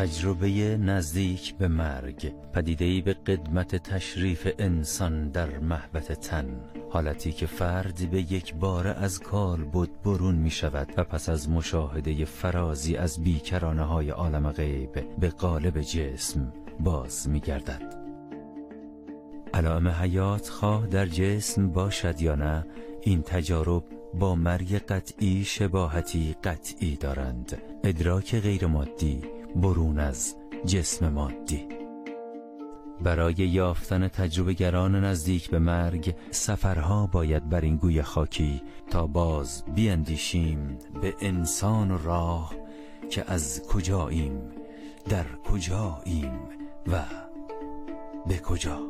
تجربه نزدیک به مرگ پدیده‌ای به قدمت تشریف انسان در محبت تن. حالتی که فرد به یک بار از کال بود برون می شود و پس از مشاهده فرازی از بیکرانه های عالم غیب به قالب جسم باز می گردد علائم حیات خواه در جسم باشد یا نه این تجارب با مرگ قطعی شباهتی قطعی دارند. ادراک غیر مادی برون از جسم مادی. برای یافتن تجربه گران نزدیک به مرگ سفرها باید بر این گوی خاکی تا باز بیندیشیم به انسان و راه که از کجاییم در کجاییم و به کجا.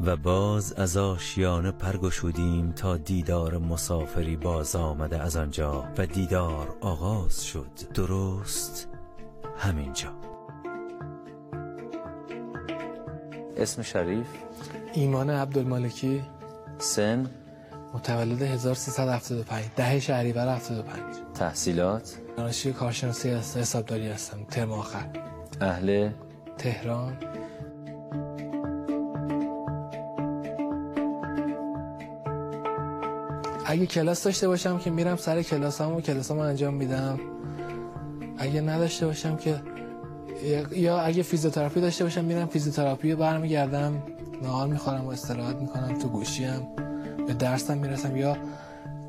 و باز از آشیانه پرگشودیم تا دیدار مسافری باز آمده از آنجا و دیدار آغاز شد. درست همینجا. اسم شریف؟ ایمان عبدالمالکی. سن؟ متولد 1375 ده شهریور 75 تحصیلات؟ دانشجوی کارشناسی حسابداری هستم. ترم آخر. اهل؟ تهران. اگه کلاس داشته باشم که میرم سر کلاسامو و کلاسامو انجام میدم. اگه نداشته باشم که یا اگه فیزیوتراپی داشته باشم میرم فیزیوتراپی رو برمیگردم نهار می‌خورم و استراحت می‌کنم تو گوشیم به درسم می‌رسم. یا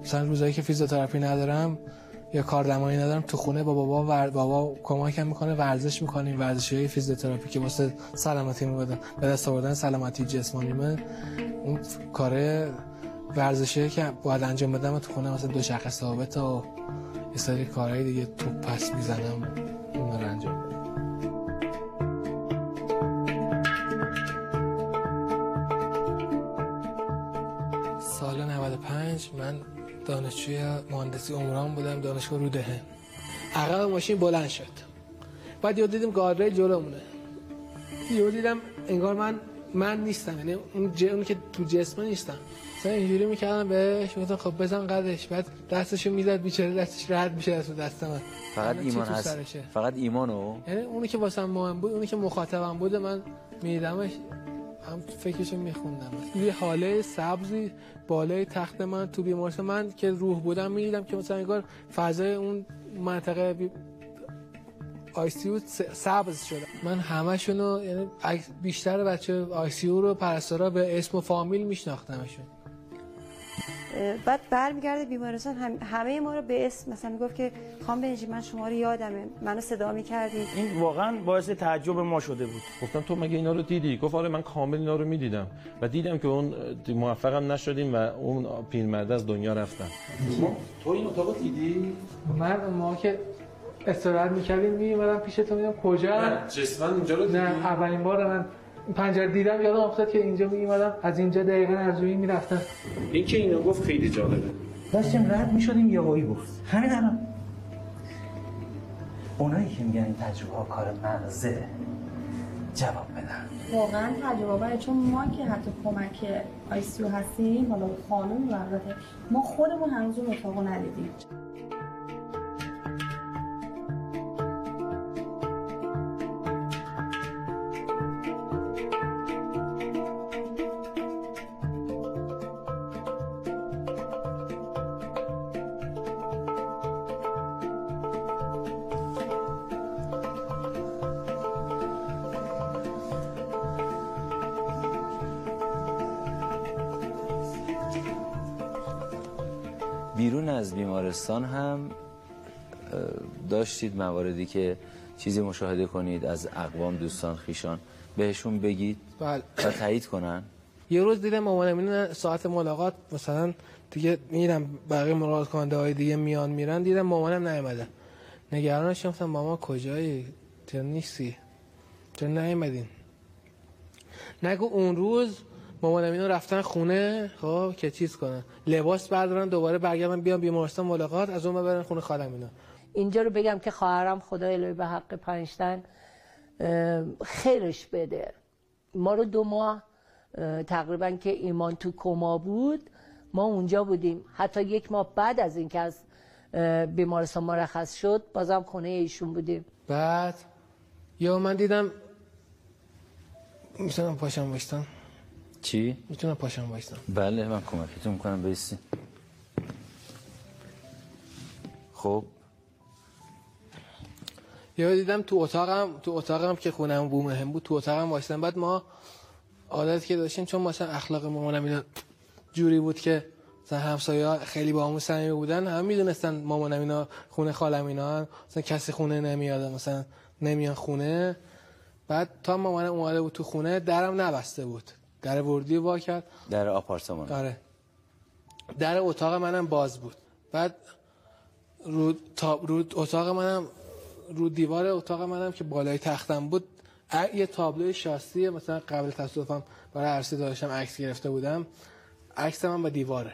مثلا روزایی که فیزیوتراپی ندارم یا کاردرمانی ندارم تو خونه با بابا ور... بابا کمکم می‌کنه ورزش می‌کنیم. ورزشی های فیزیوتراپی که واسه سلامتی بدن به دست آوردن سلامتی جسمانی من اون کاره ورزشی که باید انجام بدم تو خونه مثلا دوچرخه ثابت و یه سری کارهای دیگه تو پس می‌زنم اون رو انجام سال 95 من دانشجوی مهندسی عمران بودم دانشگاه رودهن. عقب ماشین بلند شد. بعد یاد دیدیم گاردریل جلومونه. یاد دیدم انگار من من نیستم یعنی اون, ج... اون که تو جسم نیستم. مثلا اینجوری می‌کردم بهش گفتم خب بزن قدش. بعد دستشو می‌زد بیچاره دستش رد میشه از دست من. فقط ایمان هست. فقط ایمانو؟ یعنی اونی که واسم مهم بود اونی که مخاطبم بود من میدمش. هم فکرشو میخوندم. یه حاله سبزی بالای تخت من تو بیمارستان من که روح بودم می‌دیدم که مثلا انگار فضای اون منطقه بی... آی سی او سبز شده. من همشونو یعنی بیشتر بچه آی سی او رو پرستارا به اسم و فامیل میشناختمشون بعد برمیگرده بیمارستان هم همه ما رو به اسم مثلا می‌گفت که خان بنجی من شما رو یادمه. منو صدا می‌کردی. این واقعا باعث تعجب ما شده بود. گفتم تو مگه اینا رو دیدی؟ گفت آره من کامل اینا رو می‌دیدم. و دیدم که اون موفقم نشدیم و اون پیرمرد از دنیا رفتن. تو این اتاق دیدی؟ من ما که استراحت می‌کردیم میومدم پیش تو میدم کجا؟ نه جسما اینجا رو دیدی نه اولین بار من پنجره دیدم یادم افتاد که اینجا میومدم از اینجا دقیقا از روی می‌رفتم این که اینو گفت خیلی جالبه. داشتیم رد می‌شدیم یهویی گفت. همین الان. اونایی که میگن این تجربه ها کار مغزه جواب بدن. واقعا تجربه برای چون ما که حتی کمک آیسیو هستیم حالا خانم البته ما خودمون هنوز اون اتاقو ندیدیم. بیرون از بیمارستان هم داشتید مواردی که چیزی مشاهده کنید از اقوام دوستان خیشان بهشون بگید بله. و تایید کنن؟ یه روز دیدم مامانم این ساعت ملاقات مثلا دیگه میرم بقیه ملاقات کننده های دیگه میان میرن دیدم مامانم نیومده. نگران شدم ماما کجایی؟ چرا نیستی؟ چرا نیومدین؟ نگو اون روز مامانم اینو رفتن خونه خب که چیز کنن. لباس بردارن دوباره برگردن بیان بیمارستان ملاقات از اون برن خونه خالم اینا. اینجا رو بگم که خواهرم خدا الهی به حق پنجتن خیرش بده. ما رو دو ماه تقریبا که ایمان تو کما بود ما اونجا بودیم. حتی یک ماه بعد از اینکه از بیمارستان مرخص شد بازم خونه ایشون بودیم. بعد یا من دیدم می‌تونم پاشم بایستم چی؟ می‌تونم پاشم بایستم بله من کمکتون می‌کنم بیستی خب. یا دیدم تو اتاقم تو اتاقم که خونم بومهم بود تو اتاقم وایستم. بعد ما عادت که داشتیم چون مثلا اخلاق مامانم اینا جوری بود که مثلا همسایه خیلی با همون صمیمی بودن هم می‌دونستن مامانم اینا خونه خالم اینا مثلا کسی خونه نمیاد مثلا نمیان خونه. بعد تا مامانم اومده بود تو خونه درم نبسته بود. در ورودی وا کرد. در آپارتمان. آره. در اتاق منم باز بود. بعد رو, تا... رو اتاق منم رو دیوار اتاق منم که بالای تختم بود یه تابلوی شاسی مثلا قبل تصادفم برای عرصه داشتم عکس گرفته بودم عکس من با دیواره.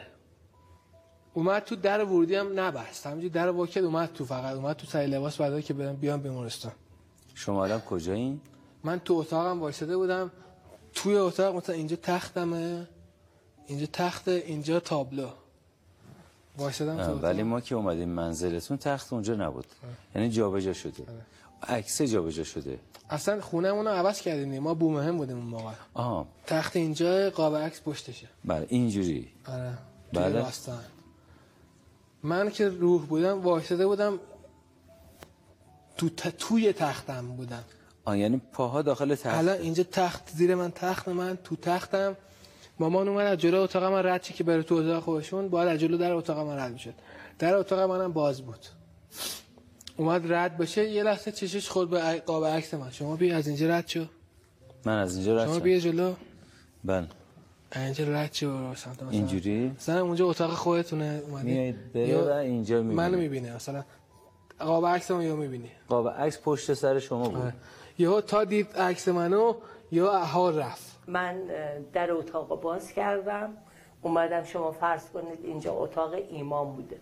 اومد تو در ورودی هم نبست. همینجوری در واکد اومد تو فقط. اومد تو سری لباس بعد که برم بیام بیمارستان. شما الان کجایین؟ من تو اتاقم وایساده بودم. توی اتاق مثلا اینجا تختمه اینجا تخت اینجا تابلو. وایسادم. ولی ما که اومدیم منزلتون تخت اونجا نبود. یعنی جابجا شده. عکس جابجا شده. اصلا خونمون رو عوض کردیم. ما بومهم بودیم اون موقع. آها. تخت اینجا قاب عکس پشتشه. بله اینجوری. آره. بله. من که روح بودم وایساده بودم تو. توی تختم بودم. آه یعنی پاها داخل تخت الان اینجا تخت زیر من تخت من تو تختم. مامان اومد از جلو اتاق من رد که بره تو اتاق خودشون. باید از جلو در اتاق من رد می‌شد در اتاق منم باز بود. اومد رد بشه. یه لحظه چشش خورد به قاب عکس من. شما بیا از اینجا رد شو. من از اینجا شما رفتم بیا جلو. بله. اینجا رد شو. اینجوری؟ مثلا اونجا اتاق خودتونه. اومدی؟ و اینجا می‌بینی. منو می‌بینه مثلا قاب عکس من یا می‌بینی؟ قاب عکس پشت سر شما بود. یا تا دید عکس منو یا حال رفت. من در اتاق باز کردم. اومدم شما فرض کنید اینجا اتاق ایمان بوده.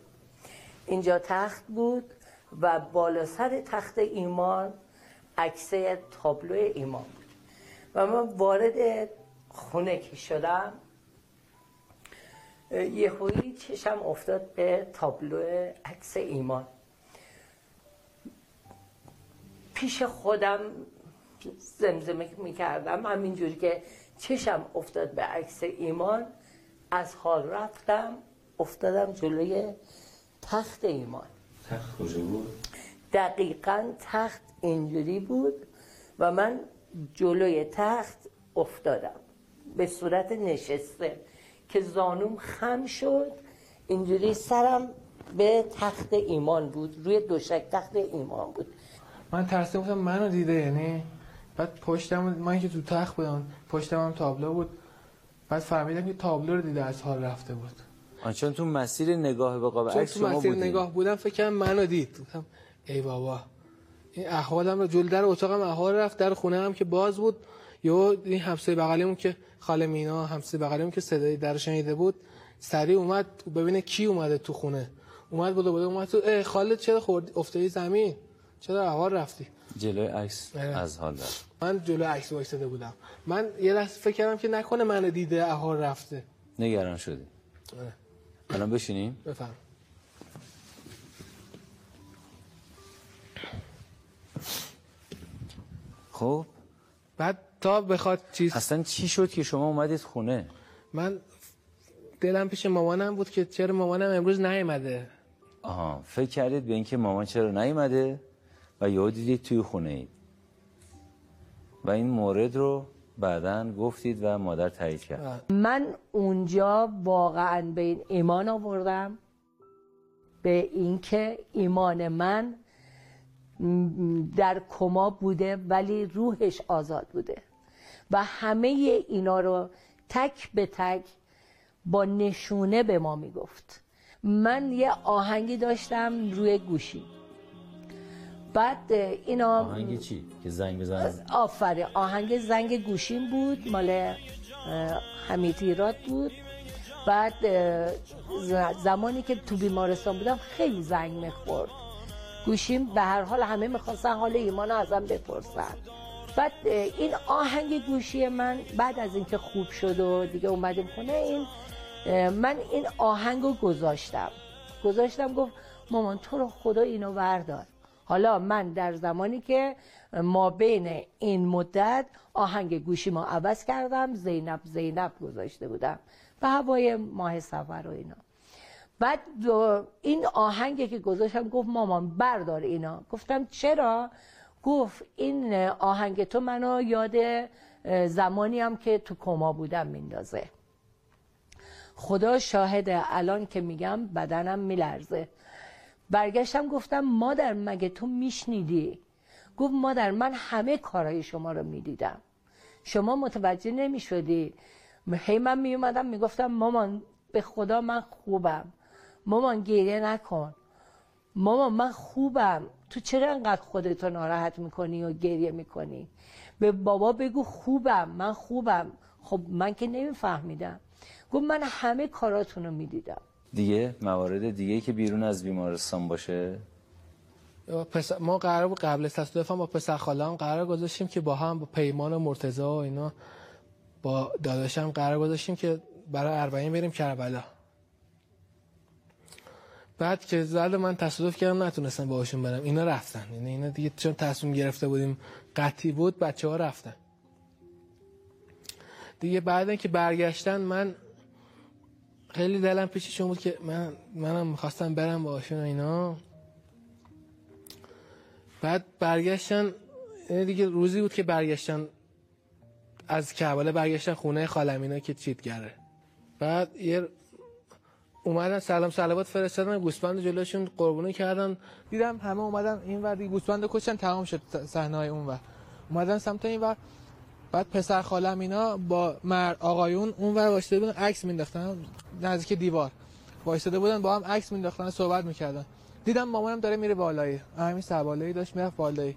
اینجا تخت بود و بالا سر تخت ایمان عکس تابلو ایمان بود. و من وارد خونه که شدم یهویی چشم افتاد به تابلو عکس ایمان. پیش خودم زمزمه می‌کردم. همینجوری که چشم افتاد به عکس ایمان از حال رفتم افتادم جلوی تخت ایمان. تخت کجا بود؟ دقیقا تخت اینجوری بود و من جلوی تخت افتادم. به صورت نشسته که زانوم خم شد. اینجوری سرم به تخت ایمان بود. روی دوشک تخت ایمان بود. من ترسیده بودم منو دیده یعنی بعد پشتم من که تو تخت بودم پشتم هم تابلو بود. بعد فهمیدم که تابلو رو دیده از حال رفته بود. آن چون تو مسیر نگاه به قاب عکس تو شما مسیر نگاه بودم فکر کردم منو دید. گفتم ای بابا این احوالم رو جلو در اتاقم احوال رفت در خونه هم که باز بود. یهو این همسایه بغلیمون که خاله مینا همسایه بغلیمون که صدای در شنیده بود سریع اومد. ببینه کی اومده تو خونه. اومد بوده بوده اومد تو ای خاله چرا خورد؟ افتادی زمین. چرا احوال رفتی؟ جلوی عکس. از حال رفت من جلو عکس وایساده بودم. من یه لحظه فکر کردم که نکنه منو دیده احوال رفته. نگران شدی. الان بشینیم؟ بفهم خب. بعد تا بخواد چیز اصلا چی شد که شما اومدید خونه؟ من دلم پیش مامانم بود که چرا مامانم امروز نیومده. آها فکر کردید به اینکه مامان چرا نیومده؟ و یهو دیدید توی خونه اید. و این مورد رو بعدا گفتید و مادر تایید کرد. من اونجا واقعا به این ایمان آوردم به اینکه ایمان من در کما بوده ولی روحش آزاد بوده. و همه اینا رو تک به تک با نشونه به ما می‌گفت. من یه آهنگی داشتم روی گوشی بعد اینا آهنگ چی که زنگ بزنم آفره آهنگ زنگ گوشیم بود مال حمید ایراد بود. بعد زمانی که تو بیمارستان بودم خیلی زنگ می‌خورد. گوشیم به هر حال همه می‌خواستن حال ایمان ازم بپرسن. بعد این آهنگ گوشی من بعد از اینکه خوب شد و دیگه اومدیم خونه این من این آهنگ رو گذاشتم. گذاشتم گفت مامان تو رو خدا اینو بردار. حالا من در زمانی که ما بین این مدت آهنگ گوشی ما عوض کردم زینب زینب گذاشته بودم به هوای ماه سفر و اینا. بعد این آهنگی که گذاشتم گفت مامان بردار اینا. گفتم چرا؟ گفت این آهنگ تو منو یاد زمانی هم که تو کما بودم میندازه. خدا شاهده الان که میگم بدنم میلرزه. برگشتم گفتم مادر مگه تو میشنیدی؟ گفت مادر من همه کارهای شما رو می‌دیدم. شما متوجه نمی‌شدی. هی من میومدم می‌گفتم مامان به خدا من خوبم. مامان گریه نکن. مامان من خوبم. تو چرا انقدر خودتو ناراحت می‌کنی و گریه می‌کنی؟ به بابا بگو خوبم. من خوبم. خب من که نمیفهمیدم. گفت من همه کاراتون رو می‌دیدم. دیگه موارد دیگه که بیرون از بیمارستان باشه؟ پسر ما قرار بود قبل تصادف با پسر خالم قرار گذاشتیم که با هم با پیمان و مرتضی و اینا با داداشم قرار گذاشتیم که برای اربعین بریم کربلا. بعد که زد من تصادف کردم نتونستم باهاشون برم. اینا رفتن. یعنی اینا دیگه چون تصمیم گرفته بودیم قطعی بود بچه ها رفتن. دیگه بعد که برگشتن من خیلی دلم پیششون بود که من منم می‌خواستم برم باهاشون اینا. بعد برگشتن یعنی دیگه روزی بود که برگشتن از کربلا برگشتن خونه خالم اینا که چیت گره بعد یه اومدن سلام سلوات فرستادن گوسفند جلوشون قربونی کردن. دیدم همه اومدن این ور گوسفند کشتن تمام شد صحنه های اون ور. اومدن سمت این ور. بعد پسر خالم اینا با مرد آقایون اون ور وایساده بودن عکس مینداختن نزدیک دیوار. وایساده بودن با هم عکس مینداختن صحبت می‌کردن. دیدم مامانم داره میره بالایی. همین سوالایی داشت می‌رفت بالایی.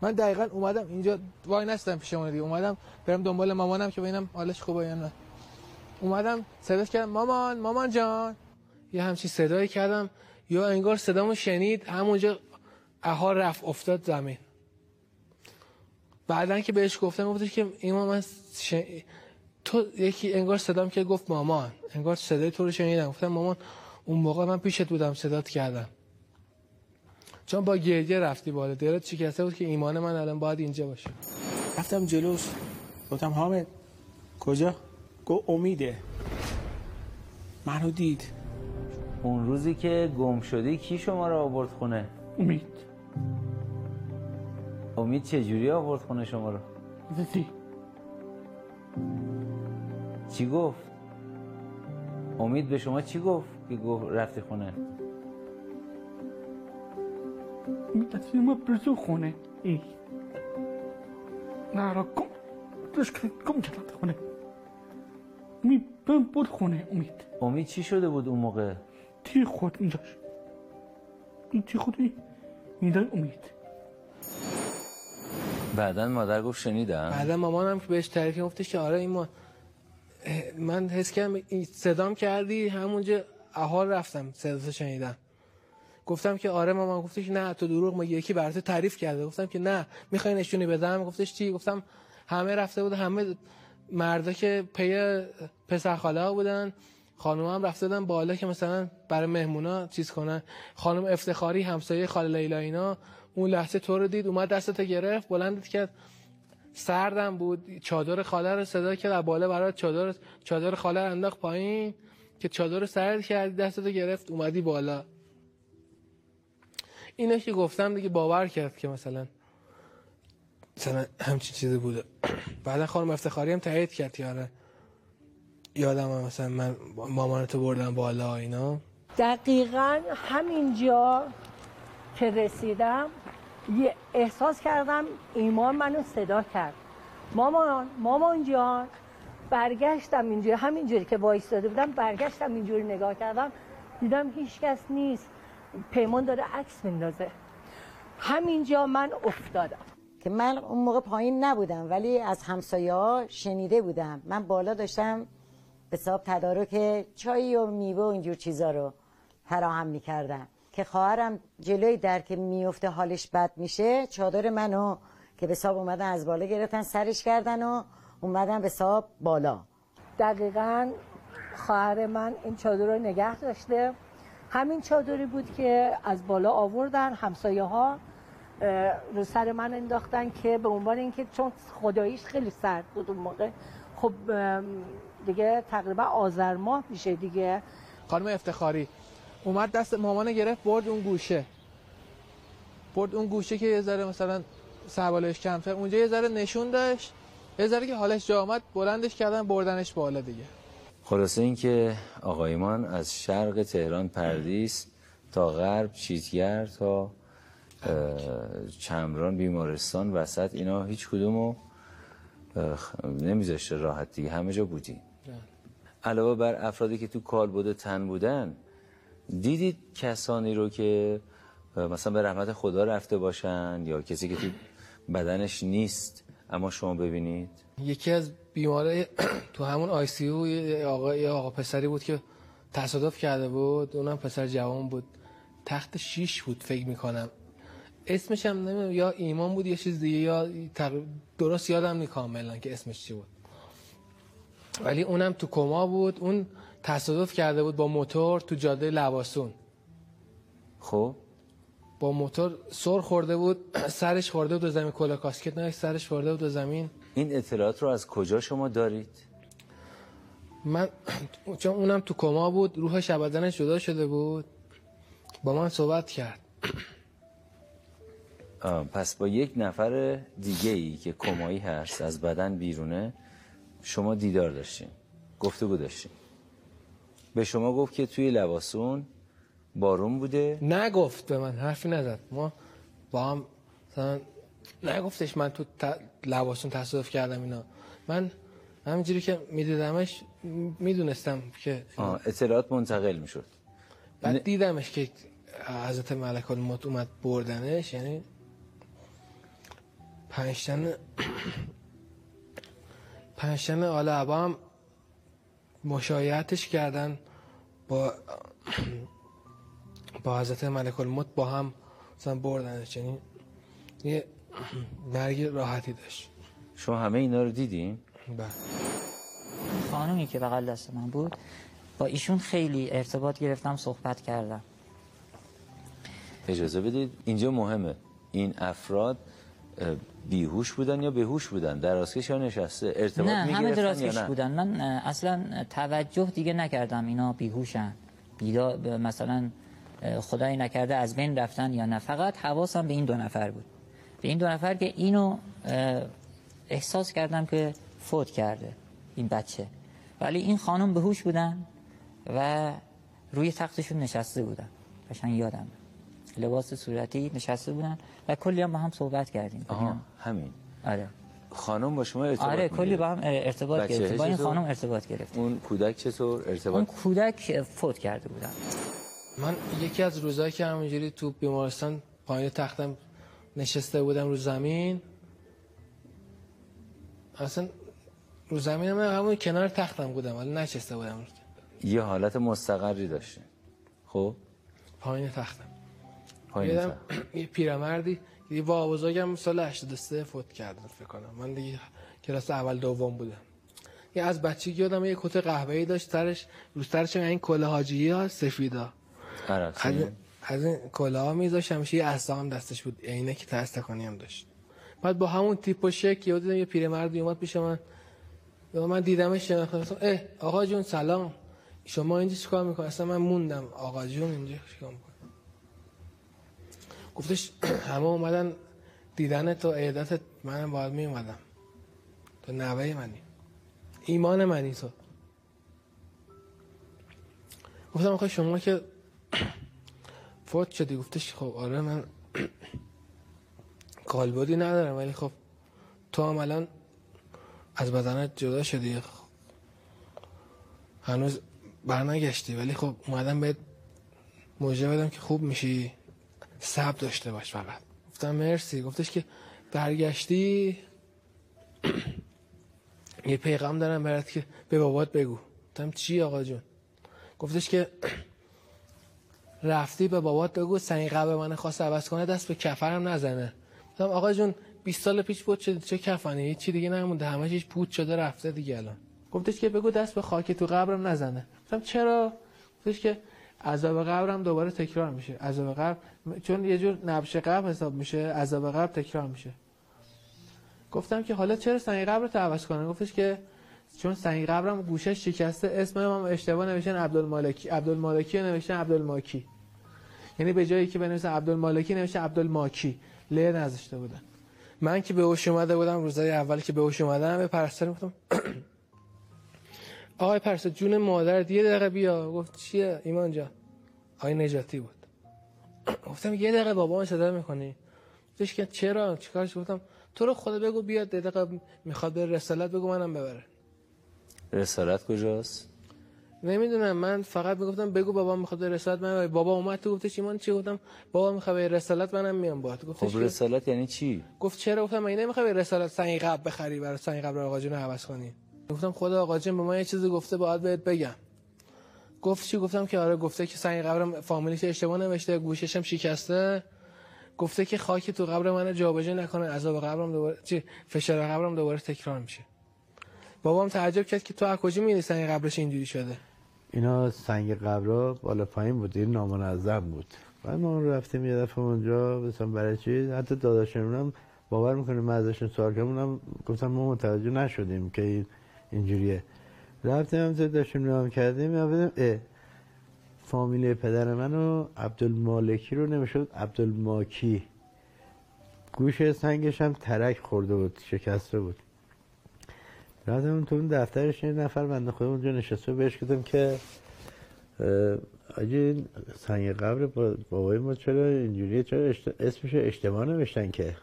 من دقیقا اومدم اینجا وای نستم پیش دیگه. اومدم برم دنبال مامانم که ببینم حالش خوبه یا نه. اومدم صداش کردم مامان مامان جان. یه همچین صدایی کردم. یا انگار صدامو شنید همونجا اها رفت افتاد زمین. بعدا که بهش گفتم گفتش که این من تو یکی انگار صدام که گفت مامان انگار صدای تو رو شنیدم. گفتم مامان اون موقع من پیشت بودم صدات کردم. چون با گریه رفتی بالا. دلت شکسته بود که ایمان من الان باید اینجا باشه. رفتم جلوش. گفتم حامد کجا؟ گو امیده. منو دید. اون روزی که گم شدی کی شما رو آورد خونه؟ امید. امید چجوری آورد خونه شما رو؟ چی گفت؟ امید به شما چی گفت که گفت رفتی خونه؟ می‌تونی ما برزو خونه. ای. نه را کم داشت کم کردن خونه. می بهم بود خونه امید. امید چی شده بود اون موقع؟ تی خود میداشت این تی خودی میدای امید. بعدا مادر گفت شنیدم. بعدا مامانم که بهش تعریف گفتش که آره این ما من حس کردم صدام کردی همونجا احال رفتم صدا شنیدم. گفتم که آره مامان گفتش نه تو دروغ ما یکی برات تعریف کرده. گفتم که نه می‌خوای نشونی بدم؟ گفتش چی؟ گفتم همه رفته بود همه مردا که پی پسر خاله بودن خانم هم رفته بودن بالا که مثلا برای مهمونا چیز کنن. خانم افتخاری همسایه خاله لیلا اینا اون لحظه تو رو دید اومد دستت گرفت بلندت کرد. سردم بود چادر خاله رو صدا کرد از بالا برات چادر چادر خاله رو انداخت پایین که چادر سرد کردی دستت گرفت اومدی بالا. اینو که گفتم دیگه باور کرد که مثلا مثلا همچین چیزی بوده. بعدا خانم افتخاری هم تایید کرد یاره یادم هم مثلا من مامانتو بردم بالا اینا. دقیقا همینجا که رسیدم یه احساس کردم ایمان منو صدا کرد. مامان مامان جان برگشتم اینجوری همینجوری که وایستاده بودم برگشتم اینجوری نگاه کردم دیدم هیچ کس نیست. پیمان داره عکس میندازه. همینجا من افتادم. که من اون موقع پایین نبودم ولی از همسایه ها شنیده بودم. من بالا داشتم به حساب تدارک چای و میوه و اینجور چیزا رو فراهم می‌کردم. که خواهرم جلوی در که میفته حالش بد میشه چادر منو که به حساب اومدن از بالا گرفتن سرش کردن و اومدن به حساب بالا. دقیقا خواهر من این چادر رو نگه داشته. همین چادری بود که از بالا آوردن همسایه ها رو سر من انداختن که به عنوان اینکه چون خداییش خیلی سرد بود اون موقع خب دیگه تقریبا آذر ماه میشه دیگه. خانم افتخاری اومد دست مامان گرفت برد اون گوشه. برد اون گوشه که یه ذره مثلا سربالش کمتر اونجا یه ذره نشون داشت. یه ذره که حالش جا آمد بلندش کردن بردنش بالا دیگه. خلاصه اینکه آقا ایمان از شرق تهران پردیس تا غرب چیتگر تا چمران بیمارستان وسط اینا هیچ کدومو نمیذاشته راحت دیگه. همه جا بودی علاوه بر افرادی که تو کالبد تن بودن دیدید کسانی رو که مثلا به رحمت خدا رفته باشن یا کسی که تو بدنش نیست اما شما ببینید؟ یکی از بیماره تو همون آی سی یو یه آقا آقا پسری بود که تصادف کرده بود اونم پسر جوان بود. تخت شیش بود فکر می‌کنم. اسمش هم نمی‌دونم یا ایمان بود یا چیز دیگه یا درست یادم نی کاملا که اسمش چی بود. ولی اونم تو کما بود. اون تصادف کرده بود با موتور تو جاده لواسون. خب؟ با موتور سر خورده بود سرش خورده بود به زمین کلا کاسکت نه سرش خورده بود به زمین. این اطلاعات رو از کجا شما دارید؟ من چون اونم تو کما بود روحش از بدنش جدا شده بود. با من صحبت کرد. پس با یک نفر دیگه ای که کمایی هست از بدن بیرونه شما دیدار داشتین گفتگو داشتین. به شما گفت که توی لباسون بارون بوده. نگفت به من حرفی نزد. ما با هم مثلا نگفتش من تو ت... لباسون تصادف کردم اینا. من همینجوری که میدیدمش می‌دونستم که آه، اطلاعات منتقل می‌شد. بعد دیدمش که حضرت ملک الموت اومد بردنش یعنی پنجتن پنجتن آل عبا هم مشایعتش کردن با با حضرت ملک الموت با هم مثلا بردنش یعنی یه مرگ راحتی داشت. شما همه اینا رو دیدین؟ بله. خانومی که بغل دست من بود با ایشون خیلی ارتباط گرفتم صحبت کردم. اجازه بدید؟ اینجا مهمه. این افراد بیهوش بودن یا بهوش بودن؟ دراز یا نشسته؟ ارتباط نه همه می‌گرفتن درازکش بودن. من اصلا توجه دیگه نکردم اینا بیهوشن. بیدا مثلا اه، خدایی نکرده از بین رفتن یا نه. فقط حواسم به این دو نفر بود. به این دو نفر که اینو احساس کردم که فوت کرده این بچه. ولی این خانم به هوش بودن و روی تختشون نشسته بودن. قشنگ یادم لباس صورتی نشسته بودن و کلی هم با هم صحبت کردیم. آها همین. آره. خانم با شما ارتباط آره کلی؟ با هم ارتباط گرفتیم با این؟ خانم ارتباط گرفتیم اون کودک چطور اون ارتباط؟ کودک فوت کرده بودن. من یکی از روزایی که همینجوری تو بیمارستان پایین تختم نشسته بودم رو زمین اصلا رو زمین هم نه، همون کنار تختم بودم ولی نشسته بودم. یه حالت مستقری داشته خب؟ پایین تختم. پایین. یه پیرمردی یه با بزرگم سال 83 فوت کردن فکر کنم. من دیگه کلاس اول دوم بودم. یه از بچگی یادم یه کت قهوه‌ای داشت سرش رو سرش این کلاه حاجی ها سفیدا. از این از این کلاه میذاشت همیشه یه هم دستش بود. عینه که تستکانی هم داشت. بعد با همون تیپ و شک یه دیدم یه پیرمردی اومد پیش من. من دیدمش شناختم اه آقا جون سلام. شما اینجا چیکار می‌کنی؟ اصلا من موندم. آقا جون اینجا چیکار گفتش همه اومدن دیدن تو عیدت منم باید می اومدم. تو نوه منی. ایمان منی تو. گفتم آخه شما که فوت شدی. گفتش خب آره من کالبدی ندارم. ولی خب تو هم الان از بدنت جدا شدی. هنوز برنگشتی. ولی خب اومدم بهت موجه بدم که خوب میشی. صبر داشته باش فقط. گفتم مرسی. گفتش که برگشتی؟ یه پیغام دارم برات که به بابات بگو. گفتم چی آقا جون؟ گفتش که رفتی به بابات بگو سنگ قبل من خواست عوض کنه دست به کفرم نزنه. گفتم آقا جون 20 سال پیش بود شده چه کفنی؟ چی دیگه نمونده. همه چیز پوت شده رفته دیگه الان. گفتش که بگو دست به خاک تو قبرم نزنه. گفتم چرا؟ گفتش که عذاب قبرم دوباره تکرار میشه. عذاب قبر چون یه جور نبش قبر حساب میشه عذاب قبر تکرار میشه. گفتم که حالا چرا سنگ قبر رو عوض کنن گفتش که چون سنگ قبرم گوشش شکسته اسم هم اشتباه نوشتن عبدالمالکی. عبدالمالکی نوشتن عبدالماکی. یعنی به جایی که بنویسن عبدالمالکی نوشتن عبدالماکی. ل نذاشته بودن. من که به هوش اومده بودم روزای اول که به هوش اومدم به پرستار گفتم آقای پرستار جون مادر یه دقیقه بیا. گفت چیه؟ ایمان جان. آقای نجاتی بود. گفتم یه دقیقه بابا صدا می‌کنی؟ گفتش که چرا؟ چیکارش؟ گفتم تو رو خدا بگو بیاد یه دقیقه می‌خواد به رسالت بگو منم ببره. رسالت کجاست؟ نمی‌دونم. من فقط می‌گفتم بگو بابا می‌خواد به رسالت من. بابا اومد تو گفتش ایمان چی؟ گفتم بابا می‌خواد به رسالت منم میام باهات. گفتش خب رسالت یعنی چی؟ گفت چرا؟ گفتم من نمی‌خوای به رسالت سنگ قبل بخری برای سنگ قبل آقا جون عوض کنی؟ گفتم خدا آقا جون به ما یه چیزی گفته باید بهت بگم. گفت چی؟ گفتم که آره گفته که سنگ قبرم فامیلیش اشتباه نوشته گوششم شکسته. گفته که خاک تو قبر من جابجا نکنه عذاب قبرم دوباره چی؟ فشار قبرم دوباره تکرار میشه. بابام تعجب کرد که تو از کجا می‌دونی سنگ قبرش اینجوری شده؟ اینا سنگ قبرها بالا پایین بود این نامنظم بود. بعد ما رفتیم یه دفعه اونجا مثلا برای چی؟ حتی داداشمون هم باور می‌کنه من ازشون سوال کردم گفتم ما متوجه نشدیم که اینجوریه. رفتیم هم داشتیم نام کردیم اه فامیلی پدر منو عبدالمالکی رو نمی‌شد عبدالماکی. گوش سنگش هم ترک خورده بود شکسته بود. رفتم تو اون دفترش یه نفر بنده خدا اونجا نشسته بهش گفتم که آجی سنگ قبر با- بابای ما چرا اینجوریه؟ چرا. اسمش اشتباه نوشتن که؟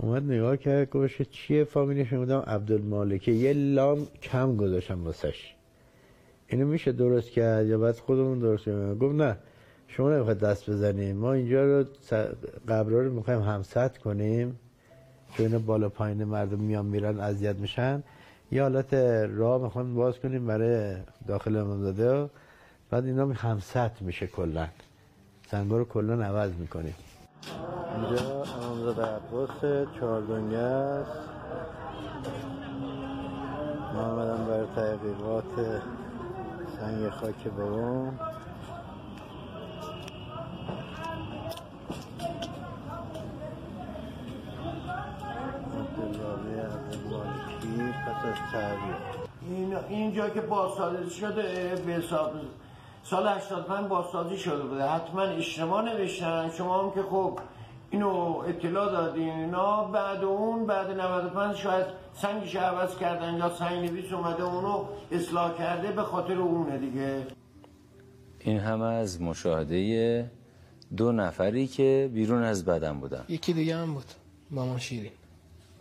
اومد نگاه کرد که چیه؟ فامیلش بودم عبدالمالکی یه لام کم گذاشتم واسش. اینو میشه درست کرد یا بعد خودمون درست کنیم؟ گفت نه. شما نمی‌خواد دست بزنیم. ما اینجا رو قبرها رو می‌خوایم همسط کنیم. چون بالا پایین مردم میان میرن اذیت میشن. یه حالت راه می‌خوان باز کنیم برای داخل امامزاده بعد اینا همسط میشه کلا. سنگا رو کلا عوض می‌کنیم. اینجا امامزاده عباس چهاردنگه است ما آمدم برای تحقیقات سنگ خاک بابام. این اینجا که بازسازی شده به حساب سال 85 بازسازی شده بوده. حتما اشتباه نوشتن. شما هم که خب اینو اطلاع دادین. اینا بعد اون بعد 95 شاید سنگش عوض کردن یا سنگ نویس اومده اونو اصلاح کرده به خاطر اونه دیگه. این همه از مشاهده دو نفری که بیرون از بدن بودن. یکی دیگه هم بود. مامان شیرین.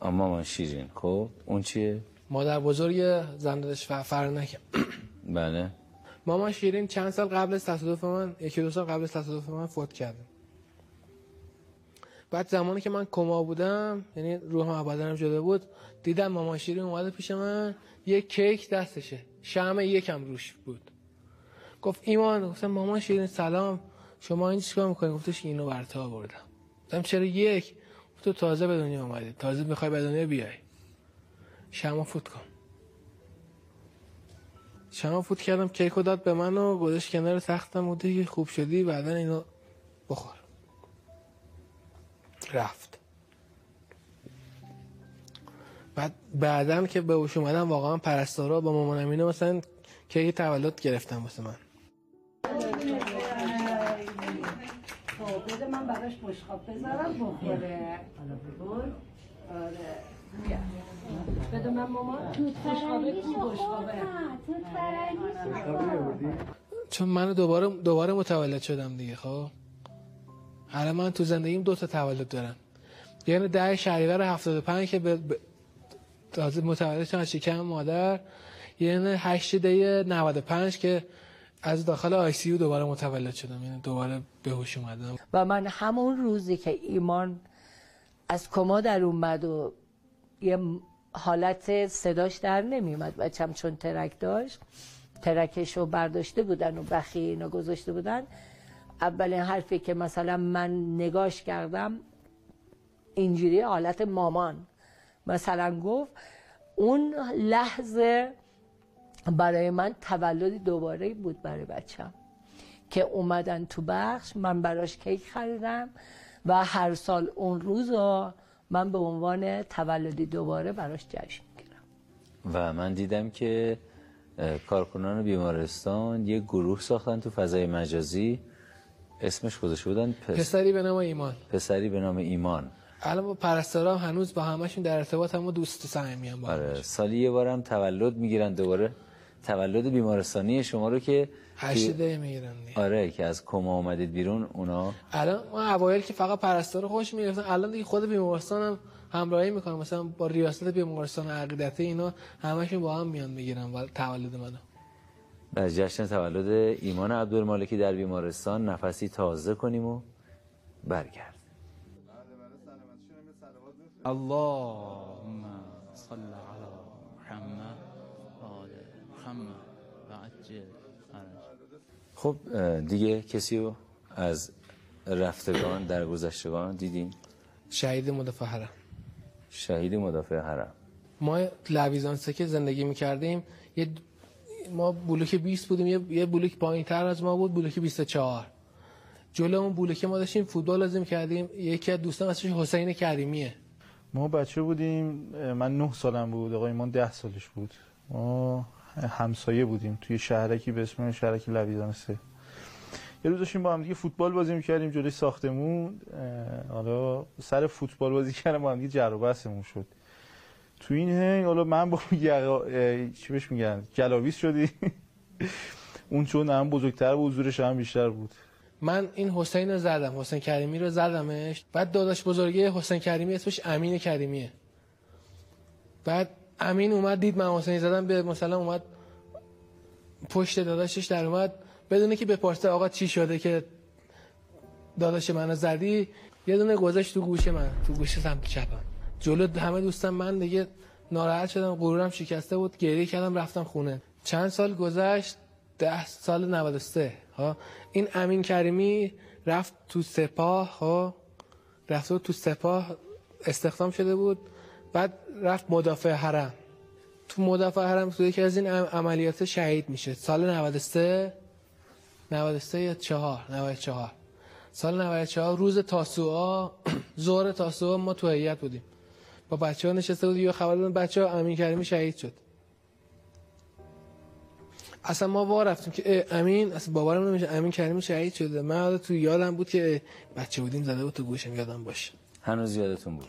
اما من شیرین. خب اون چیه؟ مادر بزرگ زندش فرنک بله. مامان شیرین چند سال قبل از تصادف من یکی دو سال قبل از تصادف من فوت کرده. بعد زمانی که من کما بودم یعنی روحم از بدنم جدا بود دیدم مامان شیرین اومده پیش من یه کیک دستشه. شمع یکم روش بود. گفت ایمان گفتم مامان شیرین سلام شما این چیکار می‌کنی؟ گفتش اینو برات آوردم. گفتم چرا یک؟ تو تازه به دنیا اومدی تازه می‌خوای به دنیا بیای. شمع فوت کن. شما فوت کردم کیکو داد به من و گذاشت کنار تختم بوده که خوب شدی بعدا اینو بخور. رفت. بعد بعدا که به هوش اومدم واقعا پرستارا با مامانم اینو مثلا کیک تولد گرفتم واسه من. خب من براش بشقاب بذارم بخوره. آره. بده من مامان بشقابه کو بشقابه چون من دوباره دوباره متولد شدم دیگه خب؟ الان من تو زندگیم دو تا تولد دارم. یعنی ده شهریور 75 که به تازه متولد شدم از شکم مادر. یعنی 8 دی 95 که از داخل آی سی یو دوباره متولد شدم یعنی دوباره به هوش اومدم. و من همون روزی که ایمان از کما در اومد و یه حالت صداش در نمیومد بچم چون ترک داشت ترکش رو برداشته بودن و بخی اینا گذاشته بودن. اولین حرفی که مثلا من نگاش کردم اینجوری حالت مامان. مثلا گفت اون لحظه برای من تولدی دوباره بود برای بچم که اومدن تو بخش من براش کیک خریدم و هر سال اون روز رو من به عنوان تولدی دوباره براش جشن می‌گیرم. و من دیدم که کارکنان بیمارستان یه گروه ساختن تو فضای مجازی. اسمش گذاشته بودن پس... پسری به نام ایمان. پسری به نام ایمان. الان با پرستارا هم هنوز با همشون در ارتباط هم و دوست صمیمی هم با. آره سالی یه بارم تولد می‌گیرن دوباره. تولد بیمارستانی شما رو که هشت دقیقه می‌گیرن دیگه. آره که از کما اومدید بیرون اونا الان ما اوایل که فقط پرستار خوش می‌گرفتن الان دیگه خود بیمارستان هم همراهی می‌کنن مثلا با ریاست بیمارستان عقیدته اینا همشون با هم میان می‌گیرن تولد منو. از جشن تولد ایمان عبدالمالکی در بیمارستان نفسی تازه کنیم و برگرد. اللهم صل على محمد آل محمد. و خب دیگه کسی رو از رفتگان در گذشتگان دیدیم شهید مدافع حرم. شهید مدافع حرم. ما لویزانسه که زندگی می‌کردیم یه ما بلوک 20 بودیم یه, یه بلوک پایین تر از ما بود بلوک 24 جلو اون بلوک ما داشتیم فوتبال لازم کردیم. یکی از دوستان اسمش حسین کریمیه. ما بچه بودیم من نه سالم بود آقای ایمان ده سالش بود. ما همسایه بودیم توی شهرکی به اسم شهرک لویزان سه. یه روز داشتیم با هم دیگه فوتبال بازی می‌کردیم جلوی ساختمون. حالا سر فوتبال بازی کردم با هم دیگه جر و بحثمون شد. تو این هنگ حالا من با یقا- چی بهش میگن؟ جلاویز شدی. اون چون هم بزرگتر و حضورش هم بیشتر بود. من این حسین رو زدم. حسین کریمی رو زدمش. بعد داداش بزرگی حسین کریمی اسمش امین کریمیه. بعد امین اومد دید من حسین زدم به مثلا اومد پشت داداشش در اومد. بدونه که بپرسه آقا چی شده که داداش منو زدی یه دونه گذاشت تو گوش من تو گوش سمت چپم. جلو همه دوستم من دیگه ناراحت شدم غرورم شکسته بود گریه کردم رفتم خونه. چند سال گذشت ده سال 93 ها. این امین کریمی رفت تو سپاه ها. رفت تو سپاه استخدام شده بود. بعد رفت مدافع حرم. تو مدافع حرم تو یکی از این عم- عملیات شهید میشه. سال 93 93 یا 4 94 سال 94 روز تاسوعا ظهر تاسوعا ما تو هیئت بودیم. با بچه ها نشسته بودیم یه خبر دادن بچه ها امین کریمی شهید شد. اصلا ما وا رفتیم که امین اصلا باورم نمیشه امین کریمی شهید شده. من تو یادم بود که بچه بودیم زده بود تو گوشم یادم باشه. هنوز یادتون بود.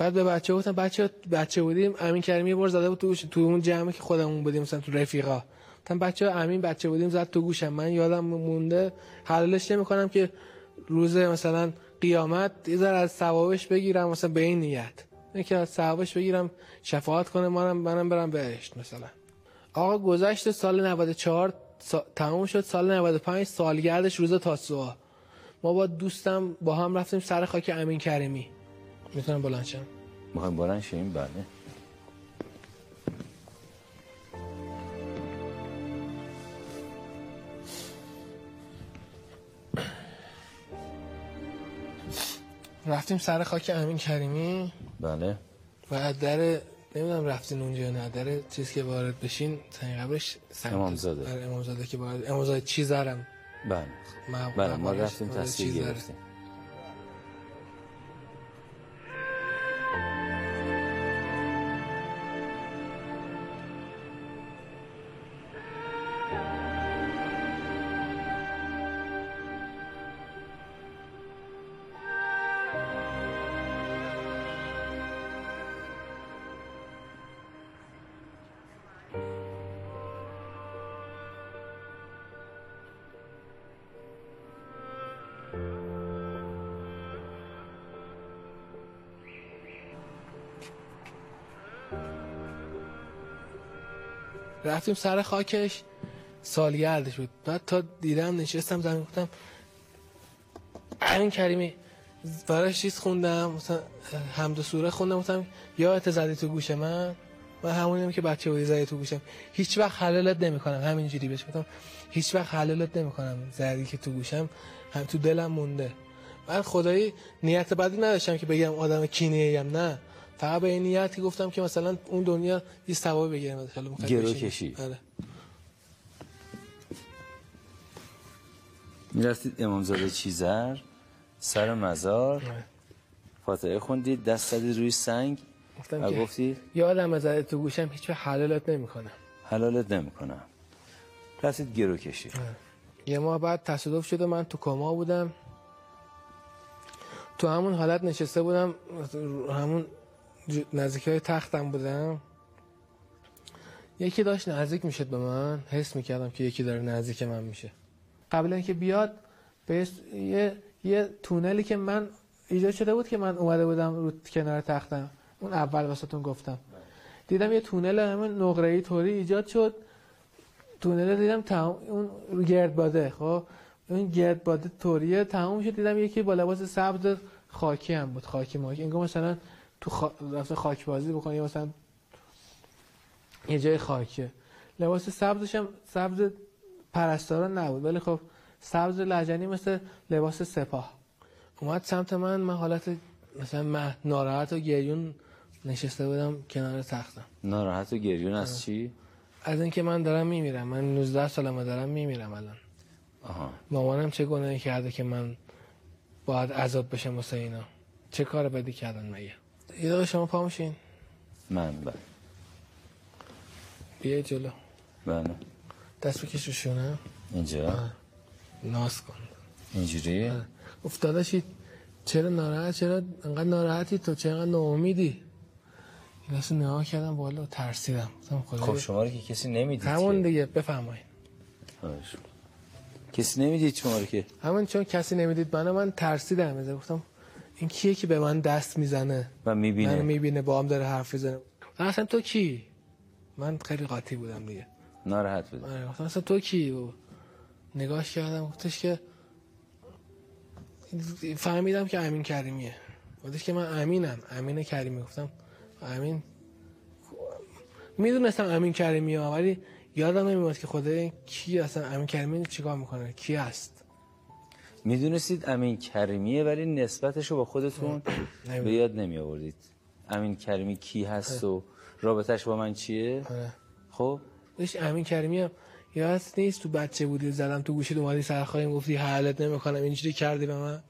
بعد به بچه گفتم بچه بچه بودیم امین کریمی یه بار زده بود تو تو اون جمعی که خودمون بودیم مثلا تو رفیقا. گفتم بچه امین بچه بودیم زد تو گوشم. من یادم مونده حلالش نمی‌کنم که روز مثلا قیامت یه ذره از ثوابش بگیرم مثلا به این نیت. اینکه از ثوابش بگیرم شفاعت کنه منم منم برم بهشت مثلا. آقا گذشت سال 94 سا... تموم شد سال 95 سالگردش روز تاسوعا ما با دوستم با هم رفتیم سر خاک امین کریمی. می‌تونم بلند شم. می‌خوایم بلند شیم؟ بله. رفتیم سر خاک امین کریمی؟ بله. و از در نمی‌دونم رفتین اونجا یا نه در چیز که وارد بشین قبرش سمت- امامزاده. آره امامزاده که وارد امامزاده چی زرم بله. بله ما رفتیم تصویر. گرفتیم. رفتیم سر خاکش. سالگردش بود. بعد تا دیدم نشستم زمین گفتم امین کریمی براش چیز خوندم مثلا حمد و سوره خوندم گفتم یادت زدی تو گوش من؟ من همونیم که بچه بودی زدی تو گوشم. هیچ وقت حلالت نمی‌کنم همینجوری بهش گفتم. هیچ وقت حلالت نمی‌کنم زدی که تو گوشم هم تو دلم مونده. من خدایی نیت بدی نداشتم که بگم آدم کینه نه. فقط به این نیت که گفتم که مثلا اون دنیا یه ثوابی. حالا می‌خواد گرو. کشی. آره. می‌رفتید امامزاده چیزر سر مزار فاتحه خوندید دست زدید روی سنگ گفتم و که گفتید یادم زده تو گوشم هیچ حلالت نمی‌کنم حلالت نمی‌کنم رفتید گرو کشید یه ماه بعد تصادف شد و من تو کما بودم تو همون حالت نشسته بودم همون نزدیکی های تختم بودم. یکی داشت نزدیک می‌شد به من. حس می‌کردم که یکی داره نزدیک من میشه. قبل اینکه بیاد به یه یه تونلی که من ایجاد شده بود که من اومده بودم رو کنار تختم. اون اول واسهتون گفتم. دیدم یه تونل همین نقره‌ای طوری ایجاد شد. تونل دیدم تمام اون گردباده خب؟ اون گردباده طوریه تمام شد. دیدم یکی با لباس سبز خاکی هم بود خاکی ماکی انگار مثلا تو خا... رفته خاک بازی بکنه یا مثلا یه جای خاکه. لباس سبزش هم سبز پرستاران نبود ولی خب سبز لجنی مثل لباس سپاه. اومد سمت من من حالت مثلا من ناراحت و گریون نشسته بودم کنار تختم. ناراحت و گریون از چی؟ از اینکه من دارم میمیرم. من 19 سالمه دارم میمیرم الان. آها. مامانم چه گناهی کرده که من باید عذاب بشم واسه اینا؟ چه کار بدی کردن مگه؟ یه دقیقه شما پا میشین. من بله. بیا جلو. بله. دست بکش رو شونه. اینجا؟ ناز کن. اینجوری؟ افتادشی چرا ناراحت؟ چرا انقدر ناراحتی تو؟ چرا انقدر ناامیدی؟ این اصلا نگاه کردم بالا و ترسیدم. خب شما رو که کسی نمی‌دید همون. دیگه بفرمایید. کسی نمی‌دید شما رو که. همون چون کسی نمی‌دید منو من ترسیدم. از گفتم این کیه که به من دست می‌زنه؟ و می‌بینه. منو می‌بینه با هم داره حرف می‌زنه. اصلا تو کی؟ من خیلی قاطی بودم دیگه. ناراحت بود آره گفتم اصلا تو کی؟ و نگاش کردم گفتش که فهمیدم که امین کریمیه. گفتش که من امینم امین کریمی. گفتم امین؟ می‌دونستم امین کریمی ها ولی یادم نمیاد که خدای کی اصلا امین کریمی چیکار می‌کنه کی هست. می‌دونستید امین کریمیه ولی نسبتش رو با خودتون. به یاد نمی آوردید امین کریمی کی هست و رابطش با من چیه؟ آره. خب؟ داشت امین کریمی هم یاد نیست تو بچه بودی زدم تو گوشی اومدی سرخواهیم گفتی حلت نمی‌کنم اینجوری کردی به من؟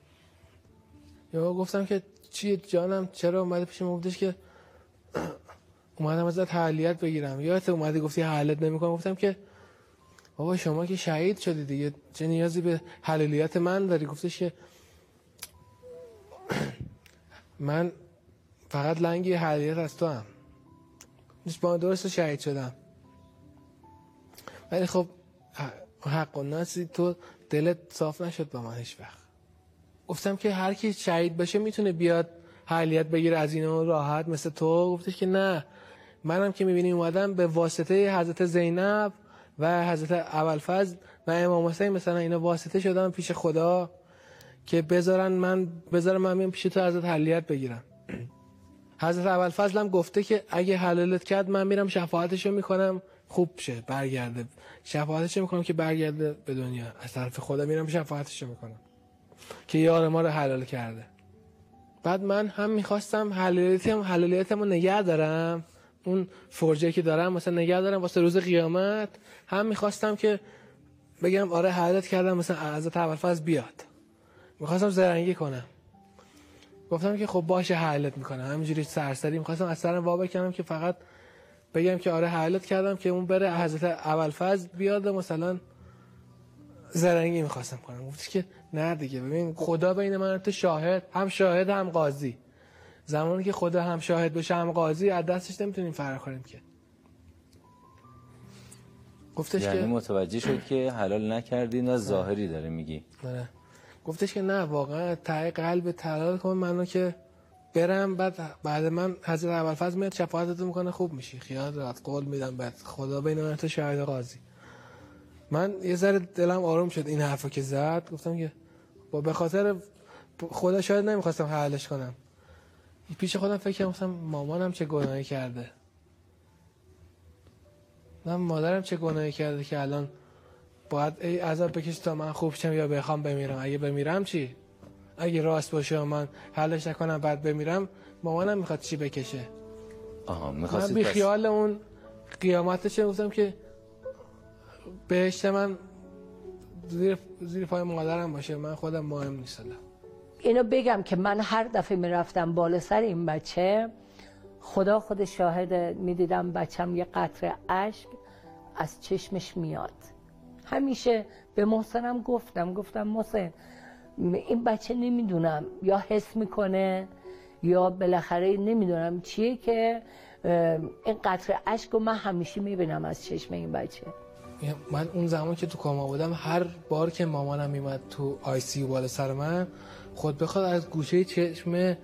یا گفتم که چیه جانم چرا اومده پیش گفتش که اومدم ازت حلیت بگیرم. یادت اومدی گفتی حلت نمی‌کنم؟ گفتم که بابا شما که شهید شدی دیگه چه نیازی به حلالیت من داری؟ گفتش که من فقط لنگی حلالیت از تو هم با درست شهید شدم. ولی خب حق و ناسی تو دلت صاف نشد با من هیچ وقت. گفتم که هر کی شهید بشه می‌تونه بیاد حلیت بگیره از اینا راحت مثل تو. گفتش که نه. منم که می‌بینی اومدم به واسطه حضرت زینب و حضرت ابوالفضل و امام حسین مثلا اینا واسطه شدم پیش خدا که بذارن من بذارم من پیش تو حضرت حلیت بگیرم. حضرت ابوالفضل هم گفته که اگه حلالت کرد من میرم شفاعتشو می‌کنم خوب شه برگرده. شفاعتشو می‌کنم که برگرده به دنیا. از طرف خدا میرم شفاعتشو می‌کنم. که یار ما رو حلال کرده. بعد من هم می‌خواستم حلالیتم حلالیتم رو نگه دارم. اون فرجه که دارم مثلا نگه دارم واسه روز قیامت. هم می‌خواستم که بگم آره حلالت کردم مثلا حضرت ابوالفضل بیاد. می‌خواستم زرنگی کنم. گفتم که خب باشه حلت می‌کنم. همینجوری سرسری می‌خواستم از سرم وا بکنم که فقط بگم که آره حلت کردم که اون بره حضرت ابوالفضل بیاد مثلا زرنگی می‌خواستم کنم. گفت که نه دیگه ببین خدا بین من تو شاهد هم شاهد هم قاضی. زمانی که خدا هم شاهد بشه هم قاضی از دستش نمی‌تونیم فرار کنیم که. گفتش یعنی که متوجه شد که حلال نکردین و ظاهری داره میگی. آره. گفتش که نه واقعا تای قلب تلال کن منو که برم بعد بعد من حضرت ابوالفضل میاد شفاعتتو می‌کنه خوب میشی. خیال راحت قول میدم بعد خدا بین من تو شاهد قاضی. من یه ذره دلم آروم شد این حرفو که زد. گفتم که با به خاطر خدا شاید نمی‌خواستم حلش کنم. پیش خودم فکر کردم گفتم مامانم چه گناهی کرده. من مادرم چه گناهی کرده که الان باید ای عذاب بکش تا من خوب شم یا بخوام بمیرم. اگه بمیرم چی؟ اگه راست باشه و من حلش نکنم بعد بمیرم مامانم می‌خواد چی بکشه؟ آها من بی خیال اون قیامتش گفتم که بهشت من زیر زیر پای مادرم باشه. من خودم مهم نیستم. اینو بگم که من هر دفعه می‌رفتم بالا سر این بچه خدا خود شاهد می‌دیدم بچم یه قطره اشک از چشمش میاد. همیشه به محسنم گفتم گفتم محسن این بچه نمی‌دونم یا حس می‌کنه یا بالاخره نمی‌دونم چیه که این قطره اشک رو من همیشه می‌بینم از چشم این بچه. من اون زمان که تو کاما بودم هر بار که مامانم میمد تو آی سی بالا سر من خود بخواد از گوشه چشم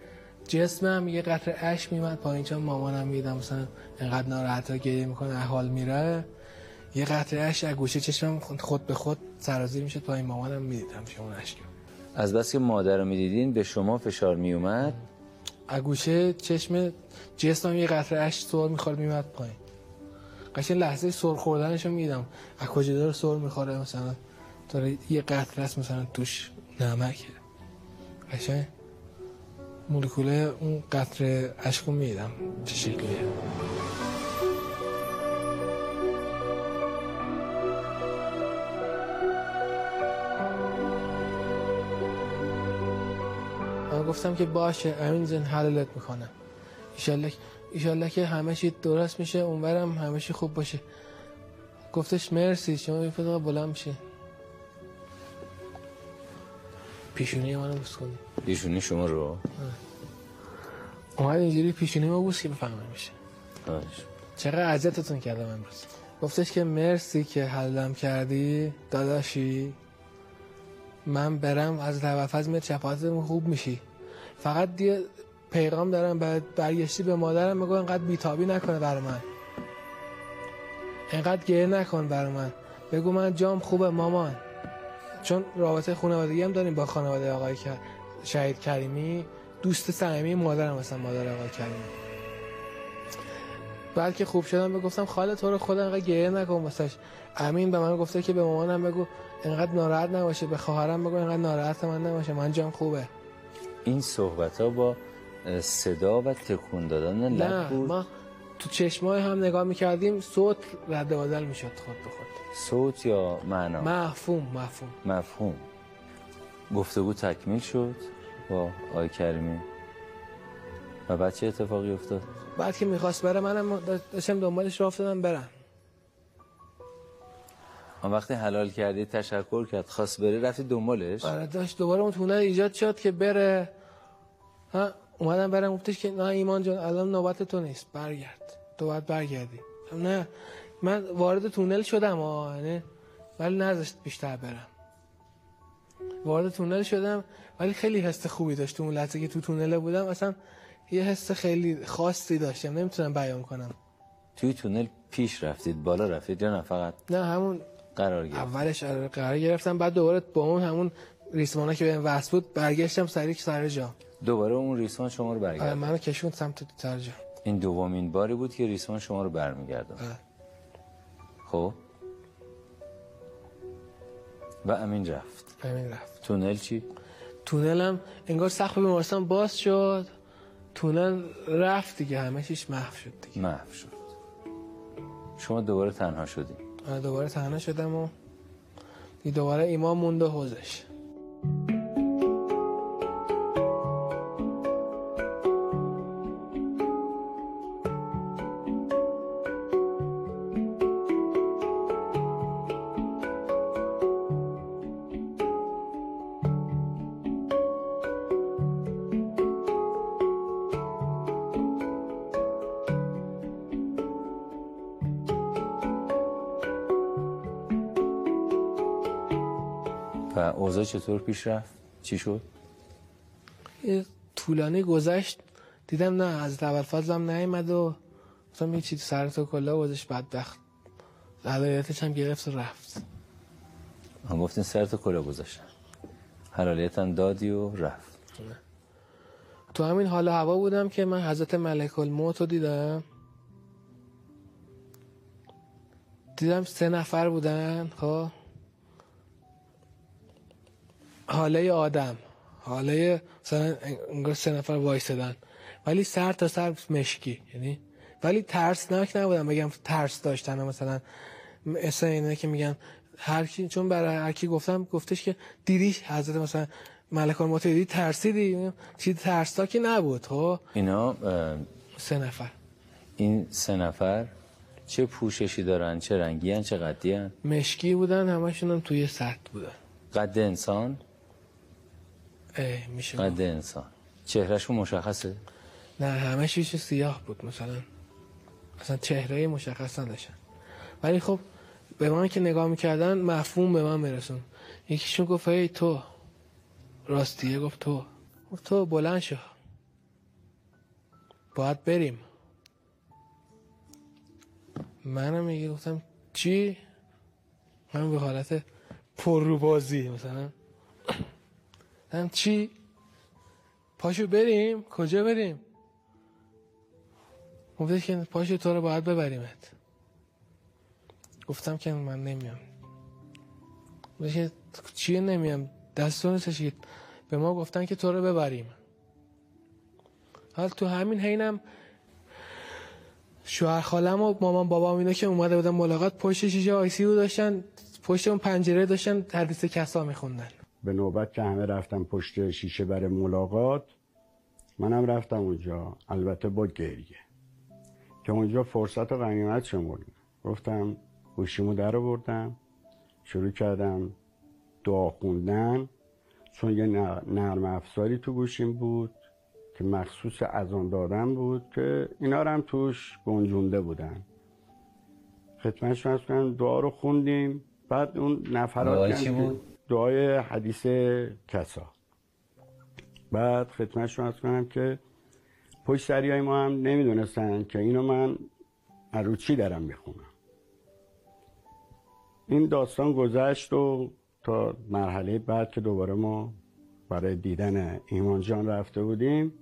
جسمم یه قطره اش میمد پایین چون مامانم میدم مثلا انقدر ناراحت گریه می‌کنه حال میره. یه قطره اش از گوشه چشمم خود به خود سرازیر می‌شد پایین مامانم می‌دیدم اون اشک از بس که مادر رو می‌دیدین به شما فشار میومد از گوشه چشم جسمم یه قطره اش سر می‌خواد میمد پایین. قشنگ لحظه سر خوردنشو میدم از کجا داره سر می‌خوره؟ مثلا داره یه قطره است مثلا توش نمکه. قشنگ. مولکوله اون قطره اشکو میدم. چه شکلیه؟ من گفتم که باشه امین جن حلالت می‌کنم. ایشالله ایشالله که همه چی درست میشه اونورم همه چی خوب باشه. گفتش مرسی شما یه بلند میشه پیشونی منو بوس کنی. پیشونی شما رو؟ اومد اینجوری پیشونی ما بوس که بفهمه میشه. چقدر عزتتون کردم امروز. گفتش که مرسی که حلم کردی داداشی. من برم از توفز میاد چپاتمون خوب میشی. فقط دیگه پیغام دارم بعد برگشتی به مادرم میگو انقدر بیتابی نکنه برای من. انقدر گریه نکن برای من. بگو من جام خوبه مامان. چون رابطه خانوادگی هم داریم با خانواده آقای شهید کریمی دوست صمیمی مادرم مثلا مادر آقای کریمی. بعد که خوب شدم بگفتم خاله تو رو خود انقدر گریه نکن واسش. امین به من گفته که به مامانم بگو انقدر ناراحت نباشه به خواهرم بگو انقدر ناراحت من نباشه. من جام خوبه. این صحبت ها با صدا و تکون دادن لب بود. ما تو چشمای هم نگاه می‌کردیم صوت رد بدل می‌شد خود به خود. صوت یا معنا؟ مفهوم مفهوم. مفهوم. گفتگو تکمیل شد با آی کریمی. و بعد چه اتفاقی افتاد؟ بعد که می‌خواست بره منم داشتم دنبالش راه افتادم برم. آن وقتی حلال کردی تشکر کرد خواست بره رفتی دنبالش؟ آره داشت دوباره اون تونه ایجاد شد که بره. ها اومدم برم گفتش که نه ایمان جان الان نوبت تو نیست برگرد. تو باید برگردی. نه. من وارد تونل شدم آه ولی نذاشت بیشتر برم. وارد تونل شدم ولی خیلی حس خوبی داشت. اون لحظه که تو تونل بودم اصلا یه حس خیلی خاصی داشتم. نمی‌تونم بیان کنم. توی تونل پیش رفتید بالا رفتید یا نه؟ فقط نه همون قرار گرفت اولش قرار گرفتم بعد دوباره با اون همون ریسمانا که بهم وصل بود برگشتم سریع سر جا دوباره اون ریسمان شما رو برگرد آره منو کشوند سمت سر جا این دومین باری بود که ریسمان شما رو برمیگردون خب؟ و امین رفت. امین رفت. تونل چی؟ تونل هم انگار سقف بیمارستان باز شد. تونل رفت دیگه همه چیش محو شد دیگه. محو شد. شما دوباره تنها شدی دوباره تنها شدم و دوباره ایمان موند و حوزش. و اوضاع چطور پیش رفت؟ چی شد؟ طولانی گذشت. دیدم نه از اول فضلم نیمد و گفتم یه چیز سر تو کلا وزش بدبخت. حلالیتش هم گرفت و رفت. هم گفتین سر تو کلا گذاشتن. حلالیت هم دادی و رفت. تو همین حال هوا بودم که من حضرت ملک الموت رو دیدم. دیدم سه نفر بودن خب؟ حاله آدم. حاله مثلا انگار سه نفر وایسدن ولی سر تا سر مشکی یعنی ولی ترسناک نبودن بگم ترس داشتن مثلا مثلا اینه که میگن هر کی چون برای هر کی گفتم گفتش که دیدی حضرت مثلا ملک الموت ترسیدی؟ چیز ترسناکی نبود. خب؟ اینا سه نفر. این سه نفر چه پوششی دارن؟ چه رنگی هن؟ چه قدی هن؟ مشکی بودن. همشون هم توی سطح بودن. قد انسان؟ میشه قد انسان. چهرهشون مشخصه؟ نه همش یه چیز سیاه بود مثلا. اصلا چهره مشخص نداشتن. ولی خب به من که نگاه می‌کردن مفهوم به من میرسون. یکیشون گفت ای تو. راستیه گفت تو. گفت تو بلند شو. باید بریم. منم میگه گفتم چی؟ من به حالت پر رو بازی مثلا. گفتم چی؟ پاشو بریم. کجا بریم؟ گفتش که پاشو تو رو باید ببریمت. گفتم که من نمیام. گفتش که چیه نمیام؟ دستون که به ما گفتن که تو رو ببریم. حال تو همین حینم شوهر خالم و مامان بابام اینا که اومده بودن ملاقات پشت شیشه آی سی داشتن پشت اون پنجره داشتن حدیث کسا میخوندن. به نوبت که همه رفتم پشت شیشه برای ملاقات منم رفتم اونجا. البته با گریه. که اونجا فرصت و غنیمت شمردیم. گفتم گوشیمو در آوردم شروع کردم دعا خوندن. چون یه نر- نرم افزاری تو گوشیم بود که مخصوص اذان دادن بود که اینا رو هم توش گنجونده بودن. از کنم دعا رو خوندیم. بعد اون نفرات چی بود؟ دعای حدیث کسا. بعد خدمتشون از کنم که پشت سریای ما هم نمی‌دونستن که اینو من از رو چی دارم می‌خونم. این داستان گذشت و تا مرحله بعد که دوباره ما برای دیدن ایمان جان رفته بودیم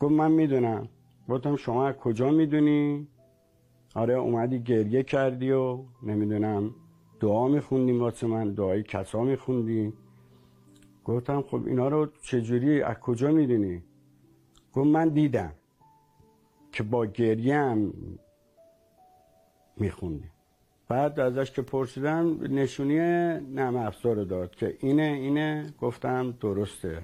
گفت من می‌دونم. گفتم شما از کجا می‌دونی؟ آره اومدی گریه کردی و نمی‌دونم دعا میخوندیم واسه من دعای کسا میخوندی گفتم خب اینا رو چجوری از کجا می‌دونی؟ گفت من دیدم که با گریه هم میخوندی بعد ازش که پرسیدم نشونی نرم افزار داد که اینه اینه. گفتم درسته.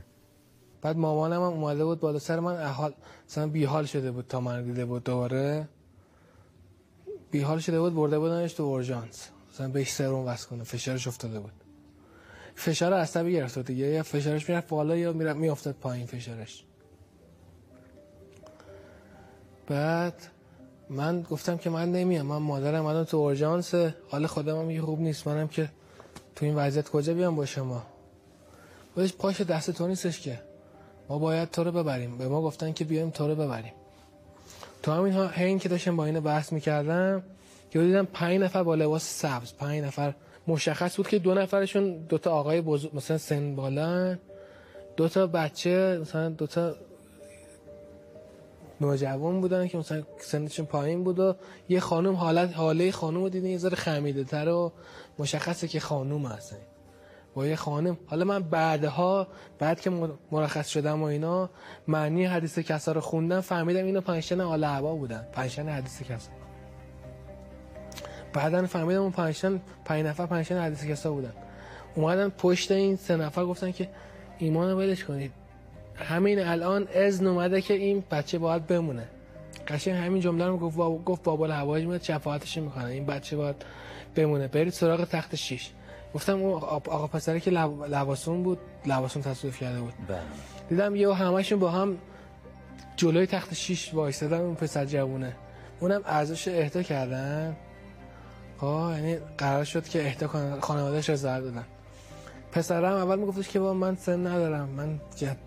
بعد مامانم هم اومده بود بالا سر من احال مثلا بیحال شده بود تا من دیده بود دوباره. بیحال شده بود برده بودنش تو اورژانس. مثلا بهش سرم وصل کنه. فشارش افتاده بود. فشار عصبی گرفته دیگه. یا فشارش می‌رفت بالا یا می‌رفت میافتاد پایین فشارش. بعد من گفتم که من نمیام. من مادرم الان تو اورژانس حال خودم هم خوب نیست. منم که تو این وضعیت کجا بیام با شما؟ بهش پاش دست تو نیستش که. ما باید تو رو ببریم. به ما گفتن که بیایم تو رو ببریم. تو همین ها هین که داشتم با این بحث می‌کردم که دیدم پنج نفر با لباس سبز پنج نفر مشخص بود که دو نفرشون دوتا آقای بزرگ مثلا سن بالان دو تا بچه مثلا دو تا نوجوان بودن که مثلا سنشون پایین بود و یه خانم حالت حاله خانم رو دیدین یه ذره خمیده تر و مشخصه که خانوم هستن. با یه خانم. حالا من بعدها بعد که مرخص شدم و اینا معنی حدیث کسا رو خوندم فهمیدم اینو پنجشن آل عبا بودن. پنجشن حدیث کسا. بعدا فهمیدم اون پنجشن پنج نفر پنجشن حدیث کسا بودن. اومدن پشت این سه نفر گفتن که ایمان رو ولش کنید. همین الان اذن اومده که این بچه باید بمونه. قشنگ همین جمله رو گفت باب... گفت بابا الهوای میاد شفاعتش می‌کنه. این بچه باید بمونه. برید سراغ تخت شیش. گفتم اون آقا پسری که لب... لباسون بود لباسون تصویف کرده بود. بله. دیدم یه همشون با هم جلوی تخت شیش وایستادن اون پسر جوونه. اونم ارزش اهدا کردن. خب یعنی قرار شد که اهدا کنن خانواده‌اش رو زر دادن پسرم اول میگفتش که با من سن ندارم. من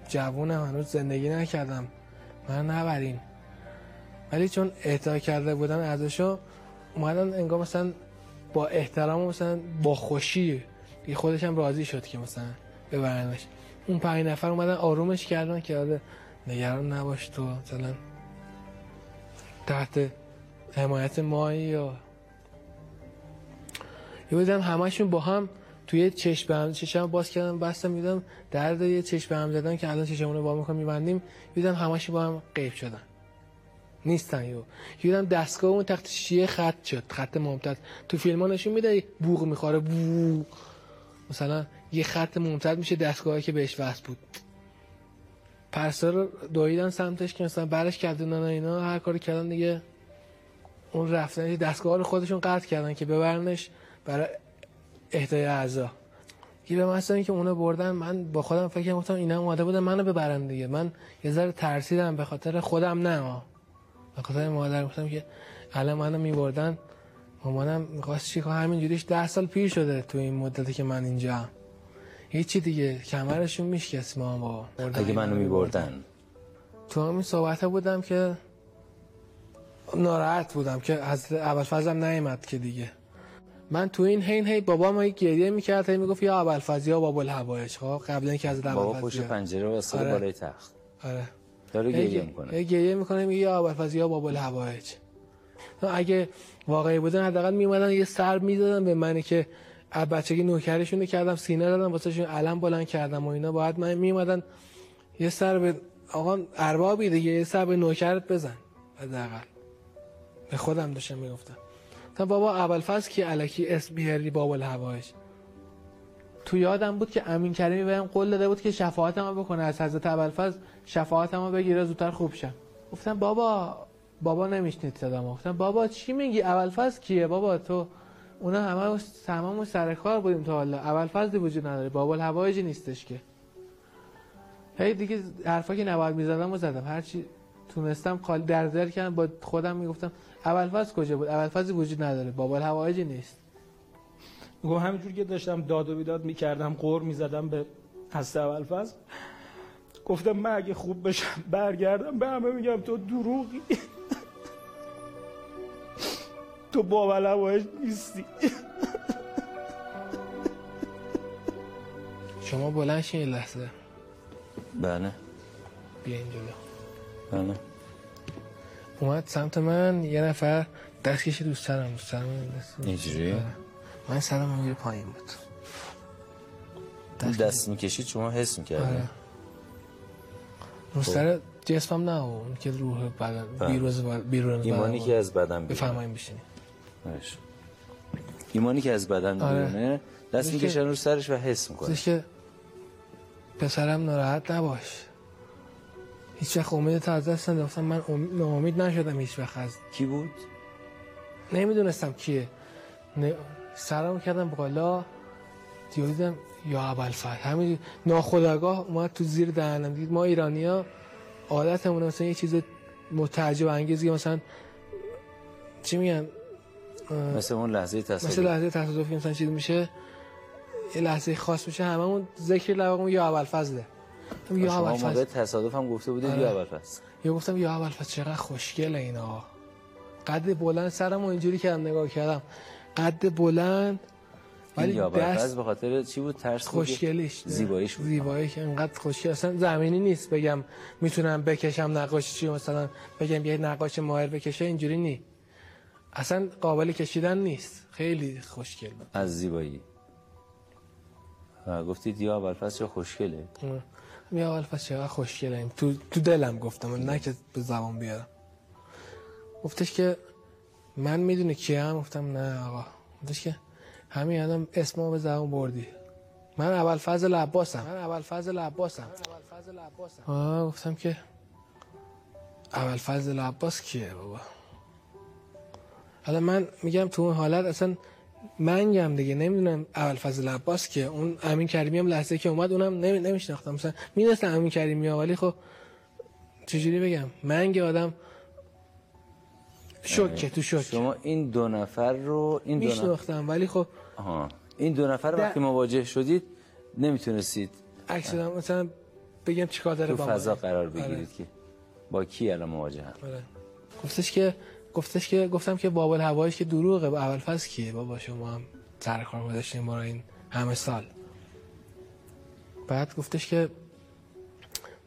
جوونم هنوز زندگی نکردم. من نبرین. ولی چون اهدا کرده بودن ارزشو اومدن انگار مثلا با احترام و مثلا با خوشی خودش هم راضی شد که مثلا ببرنش. اون پنج نفر اومدن آرومش کردن که آره نگران نباش تو مثلا تحت حمایت مایی یا یه بودم همشون با هم توی چشم هم چشم باز کردم بستم میدم درد یه چشم هم زدن که الان چشمونو با می‌کنم میبندیم. دیدم همشون با هم غیب شدن. نیستن یو یادم دستگاه اون تخت شیه خط شد خط ممتد تو فیلم ها نشون میده بوق می‌خوره بوق مثلا یه خط ممتد میشه دستگاهی که بهش وصل بود. پرسا رو دویدن سمتش که مثلا برش کردن اینا هر کاری کردن دیگه. اون رفتن دستگاه رو خودشون قطع کردن که ببرنش. برای اهدای اعضا. یه به مثلا که اونا بردن من با خودم فکر کردم اینا اومده بودن منو ببرن دیگه. من یه ذره ترسیدم به خاطر خودم نه. به خاطر مادر گفتم که الان منو میبردن. مامانم می‌خواست چی کنه؟ همینجوریش ده سال پیر شده تو این مدتی که من اینجا هیچی دیگه. کمرشون میشکست ما با اگه منو میبردن. تو همین صحبت بودم که ناراحت بودم که از اول فضلم نیومد که دیگه. من تو این حین هی بابا ما گریه می‌کرد هی می‌گفت یا ابوالفضل یا باب الهوایج خب؟ قبل اینکه از بابا پشت. پنجره واسه آره. بالای تخت. آره. داره گریه می‌کنه. هی گریه می‌کنه میگه یا ابوالفضل یا باب الهوایج اگه واقعی بودن حداقل میومدن یه سر می‌دادن به منی که از بچگی نوکرشون کردم سینه دادم واسهشون علم بلند کردم و اینا. باید من میومدن یه سر به آقا اربابی دیگه یه سر به نوکرت بزن حداقل. به خودم داشتم می‌گفتم. تا بابا ابوالفضل کی الکی اسم بیاری باب الهوایج تو یادم بود که امین کریمی بهم قول داده بود که شفاعتمو بکنه. از حضرت ابوالفضل شفاعتمو بگیره زودتر خوب شم گفتم بابا بابا نمیشنید صدامو. گفتم بابا چی میگی؟ ابوالفضل کیه؟ بابا تو اونا همه تمام سر کار بودیم تا حالا. ابوالفضلی وجود نداره. باب الهوایجی نیستش که. هی دیگه حرفا که نباید می‌زدم و زدم. هرچی تونستم خالی در دل کردم با خودم می‌گفتم ابوالفضل کجا بود؟ ابوالفضلی وجود نداره باب الهوایجی نیست. میگم همینجور که داشتم داد و بیداد می‌کردم قور می‌زدم به هسته اولفز گفتم من اگه خوب بشم برگردم به همه میگم تو دروغی. تو باول هوایش نیستی. شما بلند شین لحظه. بله. بیا این جلو بله. اومد سمت من یه نفر دست کشید دوست سرم دوست سرم. دست- اینجوری؟ آره. من سرم اینجوری پایین بود. اون دست می‌کشید؟ شما حس می‌کردید آره. رو سر جسمم نه اون که روح بدن بله. بیروز بیرون ایمانی که از بدن بیرونه. بفرمایید بشینی. باش. ایمانی که از بدن. بیرونه دست می‌کشن رو سرش و حس می‌کنه. که پسرم ناراحت نباش. هیچ وقت امید از دست نداشتم من ام- ناامید نشدم هیچ وقت از کی بود؟ نمی‌دونستم کیه. نه... سرم کردم بالا. دیو دیدم یا ابوالفضل. همین ناخودآگاه اومد تو زیر دهنم. دید ما ایرانیا عادتمونه مثلا یه چیز متعجب انگیزی مثلا چی میگن؟ مثل اون لحظه تصادف مثل لحظه تصادفی مثلا چیز میشه. یه لحظه خاص میشه. هممون ذکر لبمون یا ابوالفضله. گفتم یا شما موقع تصادف هم گفته بودید آره. یا ابوالفضل یا گفتم یا ابوالفضل چقدر خوشگله اینا. قد بلند سرم اینجوری کردم نگاه کردم. قد بلند ولی دست به خاطر چی بود؟ ترس؟ خوشگلیش. زیباییش بود. زیباییش انقدر خوشگل. اصلا زمینی نیست بگم می‌تونم بکشم نقاشی چی مثلا بگم یه نقاش ماهر بکشه اینجوری نی. اصلا قابل کشیدن نیست. خیلی خوشگل بود. از زیبایی. و گفتید یا ابوالفضل چه خوشگله. یا اول چقدر خوشگله این تو تو دلم گفتم نه که به زبان بیارم. گفتش که من می‌دونه کیم؟ گفتم نه آقا. گفتش که همین الان اسمو به زبان بردی. من اول فضل عباسم. من اول فضل عباسم. آه گفتم که اول فضل عباس کیه بابا؟ حالا من میگم تو اون حالت اصلا منگم دیگه نمی‌دونم اول فضل عباس که اون امین کریمی هم لحظه که اومد اونم نمی... نمیشناختم مثلا می‌دونستم امین کریمی ها ولی خب چجوری بگم منگ آدم شوکه تو شوک شما این دو نفر رو این دو نفر ولی خب آها. این دو نفر در- وقتی مواجه شدید نمی‌تونستید عکس مثلا بگم چیکار داره تو با فضا. قرار آره. بگیرید که با کی الان مواجه هم آره. گفتش که گفتش که گفتم که بابل هوایش که دروغه. با اول فصل کیه؟ بابا شما هم سر کار گذاشتین رو این همه سال. بعد گفتش که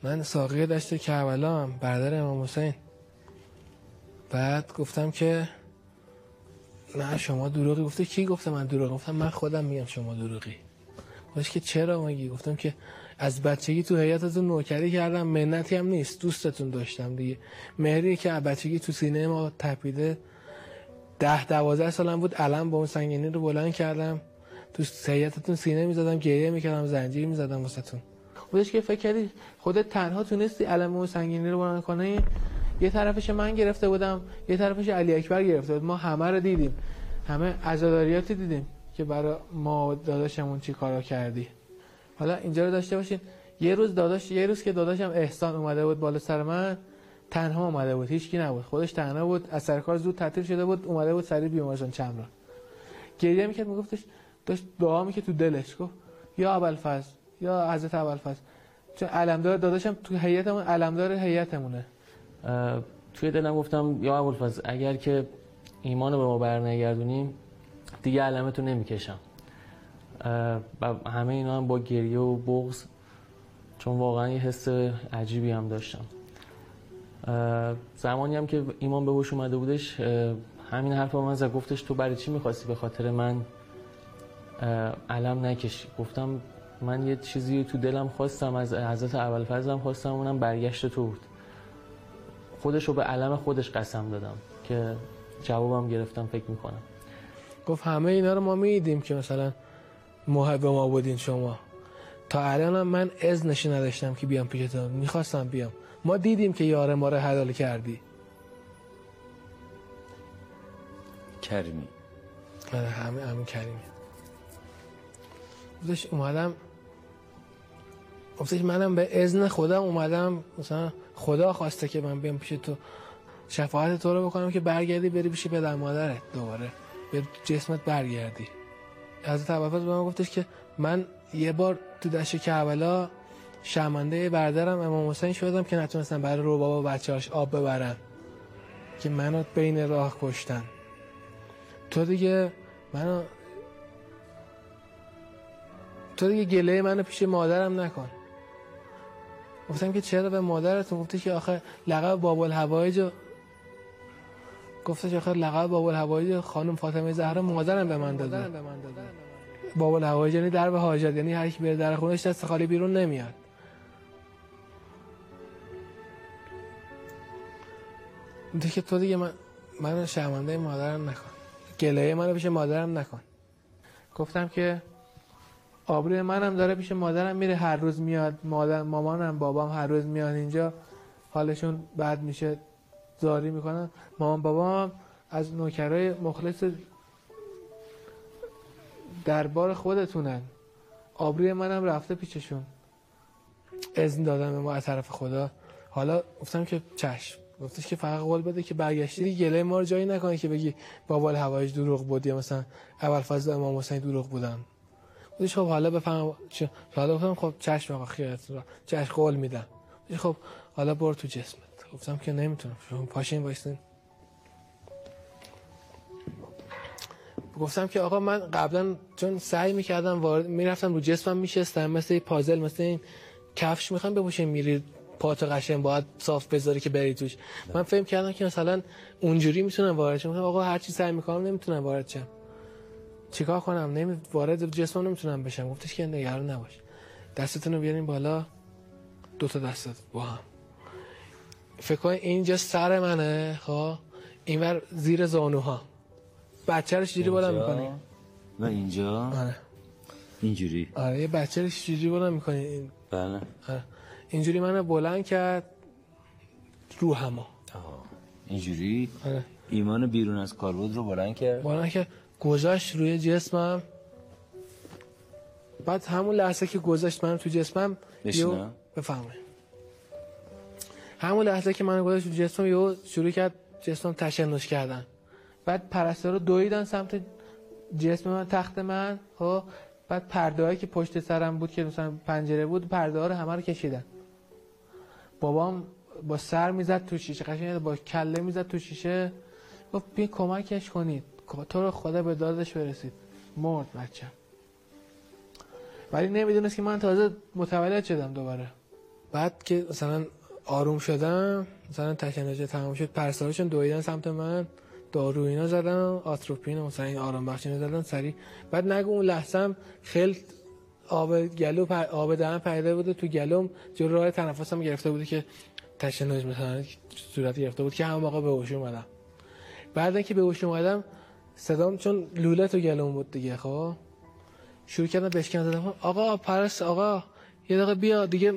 من ساقی دشت کربلا هم برادر امام حسین. بعد گفتم که نه شما دروغی گفته کی گفته من دروغ گفتم من خودم میگم شما دروغی. گفتش که چرا مگی گفتم که از بچگی تو هیئتتون نوکری کردم منتی هم نیست دوستتون داشتم دیگه. مهری که بچگی تو سینه ما تپیده ده دوازده سالم بود علم با اون سنگینی رو بلند کردم. تو هیئتتون سینه می‌زدم گریه می‌کردم زنجیر می‌زدم واسهتون. خودش که فکر کردی خودت تنها تونستی علم اون سنگینی رو بلند کنی؟ یه طرفش من گرفته بودم یه طرفش علی اکبر گرفته بود. ما همه رو دیدیم. همه عزاداریاتی دیدیم که برای ما داداشمون چی کارا کردی. حالا اینجا رو داشته باشین. یه روز داداش یه روز که داداشم احسان اومده بود بالا سر من تنها اومده بود هیچکی نبود. خودش تنها بود از سر کار زود تعطیل شده بود اومده بود سری بیمارستان چمران. گریه می‌کرد میگفتش داشت دعا می‌کرد تو دلش. گفت یا ابوالفضل یا حضرت ابوالفضل. چون علمدار داداشم تو هیئتمون علمدار هیئتمونه توی دلم گفتم یا ابوالفضل اگر که ایمان رو به ما برنگردونیم دیگه علمتو نمی‌کشم. و همه اینا هم با گریه و بغض چون واقعا یه حس عجیبی هم داشتم. زمانی هم که ایمان به هوش اومده بودش همین حرف من زد گفتش تو برای چی می‌خواستی به خاطر من علم نکشی؟ گفتم من یه چیزی تو دلم خواستم از حضرت ابوالفضلم خواستم اونم برگشت تو بود. خودش رو به علم خودش قسم دادم که جوابم گرفتم فکر می‌کنم. گفت همه اینا رو ما میدیم که مثلا محب ما بودین شما. تا الان من اذنشی نداشتم که بیام پیشتون می‌خواستم بیام. ما دیدیم که یار ما رو حلال کردی. کریمی. آره همه همین کریمی. گفتش اومدم گفتش منم به اذن خدا اومدم. مثلا خدا خواسته که من بیام پیش تو. شفاعت تو رو بکنم که برگردی بری پیش پدر مادرت دوباره. به جسمت برگردی. حضرت ابوالفضل به من گفتش که من یه بار تو دشت کربلا شرمنده برادرم امام حسین شدم که نتونستم برای رو بابا بچه‌هاش آب ببرن. که منو بین راه کشتن. تو دیگه منو تو دیگه گله منو پیش مادرم نکن. گفتم که چرا به مادرتون؟ گفته که آخه لقب باب الهوایج که آخه لقب باب الهوایج خانم فاطمه زهرا مادرم به من داده. باب الهوایج یعنی در به حاجت یعنی هر کی بره در خونش دست خالی بیرون نمیاد. که تو دیگه من من شرمنده مادرم نکن. گله منو پیش مادرم نکن. گفتم که آبروی منم داره پیش مادرم میره هر روز میاد. مادر مامانم بابام هر روز میاد اینجا. حالشون بد میشه. زاری می‌کنن. مامان بابام از نوکرای مخلص دربار خودتونن. آبروی منم رفته پیششون. اذن دادم به ما از طرف خدا. حالا گفتم که چشم. گفتش که فقط قول بده که برگشتی گله ما رو جایی نکنی که بگی بابال هوایج دروغ بود یا مثلا اول فضل امام حسین دروغ بودن. گفتش خب حالا بفهم حالا گفتم خب چشم آقا خیرت رو چشم قول میدم. خب حالا برو تو جسمت. گفتم که نمی‌تونم. پاشین وایسین. گفتم که آقا من قبلا چون سعی می‌کردم وارد می‌رفتم رو جسمم میشستم مثل یه پازل مثل این کفش می‌خوام بپوشیم میری پاتو قشنگ باید صاف بذاری که بری توش. من فهم کردم که مثلا اونجوری می‌تونم وارد شم. آقا هر چی سعی می‌کنم نمی‌تونم وارد شم. چیکار کنم؟ نمی وارد جسمم نمی‌تونم بشم. گفتش که نگران نباش. دستتون رو بیارین بالا. دو تا دستت با هم. فکر کن اینجا سر منه خب؟ اینور زیر زانوها. بچه رو چجوری بالا می‌کنی. و اینجا؟ آره. اینجوری. آره یه بچه رو چجوری بالا می‌کنی بله. آره. اینجوری منو بلند کرد رو همه. اینجوری؟ آره. ایمان بیرون از کالبد رو بلند کرد؟ بلند که گذاشت روی جسمم. بعد همون لحظه که گذاشت من تو جسمم بشینم؟ بفهمه همون لحظه که من گذاشت تو جسمم یهو شروع کرد جسمم تشنج کردن. بعد پرستارا دویدن سمت جسم من تخت من خب؟ بعد پرده که پشت سرم بود که مثلا پنجره بود پرده ها رو همه رو کشیدن. بابام با سر می‌زد تو شیشه قشنگ با کله می‌زد تو شیشه. گفت بیا کمکش کنید. تو رو خدا به دادش برسید. مرد بچه. ولی نمی‌دونست که من تازه متولد شدم دوباره. بعد که مثلا آروم شدم مثلا تشنج تمام شد پرستارشون دویدن سمت من دارو اینا زدن آتروپین مثلا این آرام بخش اینا زدن سری بعد نگو اون لحظه هم خیلی آب گلو پر... آب دهن پیدا بوده تو گلوم جو راه تنفسم گرفته بوده که تشنج مثلا صورت گرفته بود که همون موقع به هوش اومدم بعد اینکه به هوش اومدم صدام چون لوله تو گلوم بود دیگه خب؟ شروع کردم بشکن زدم آقا پرس آقا یه دقیقه بیا دیگه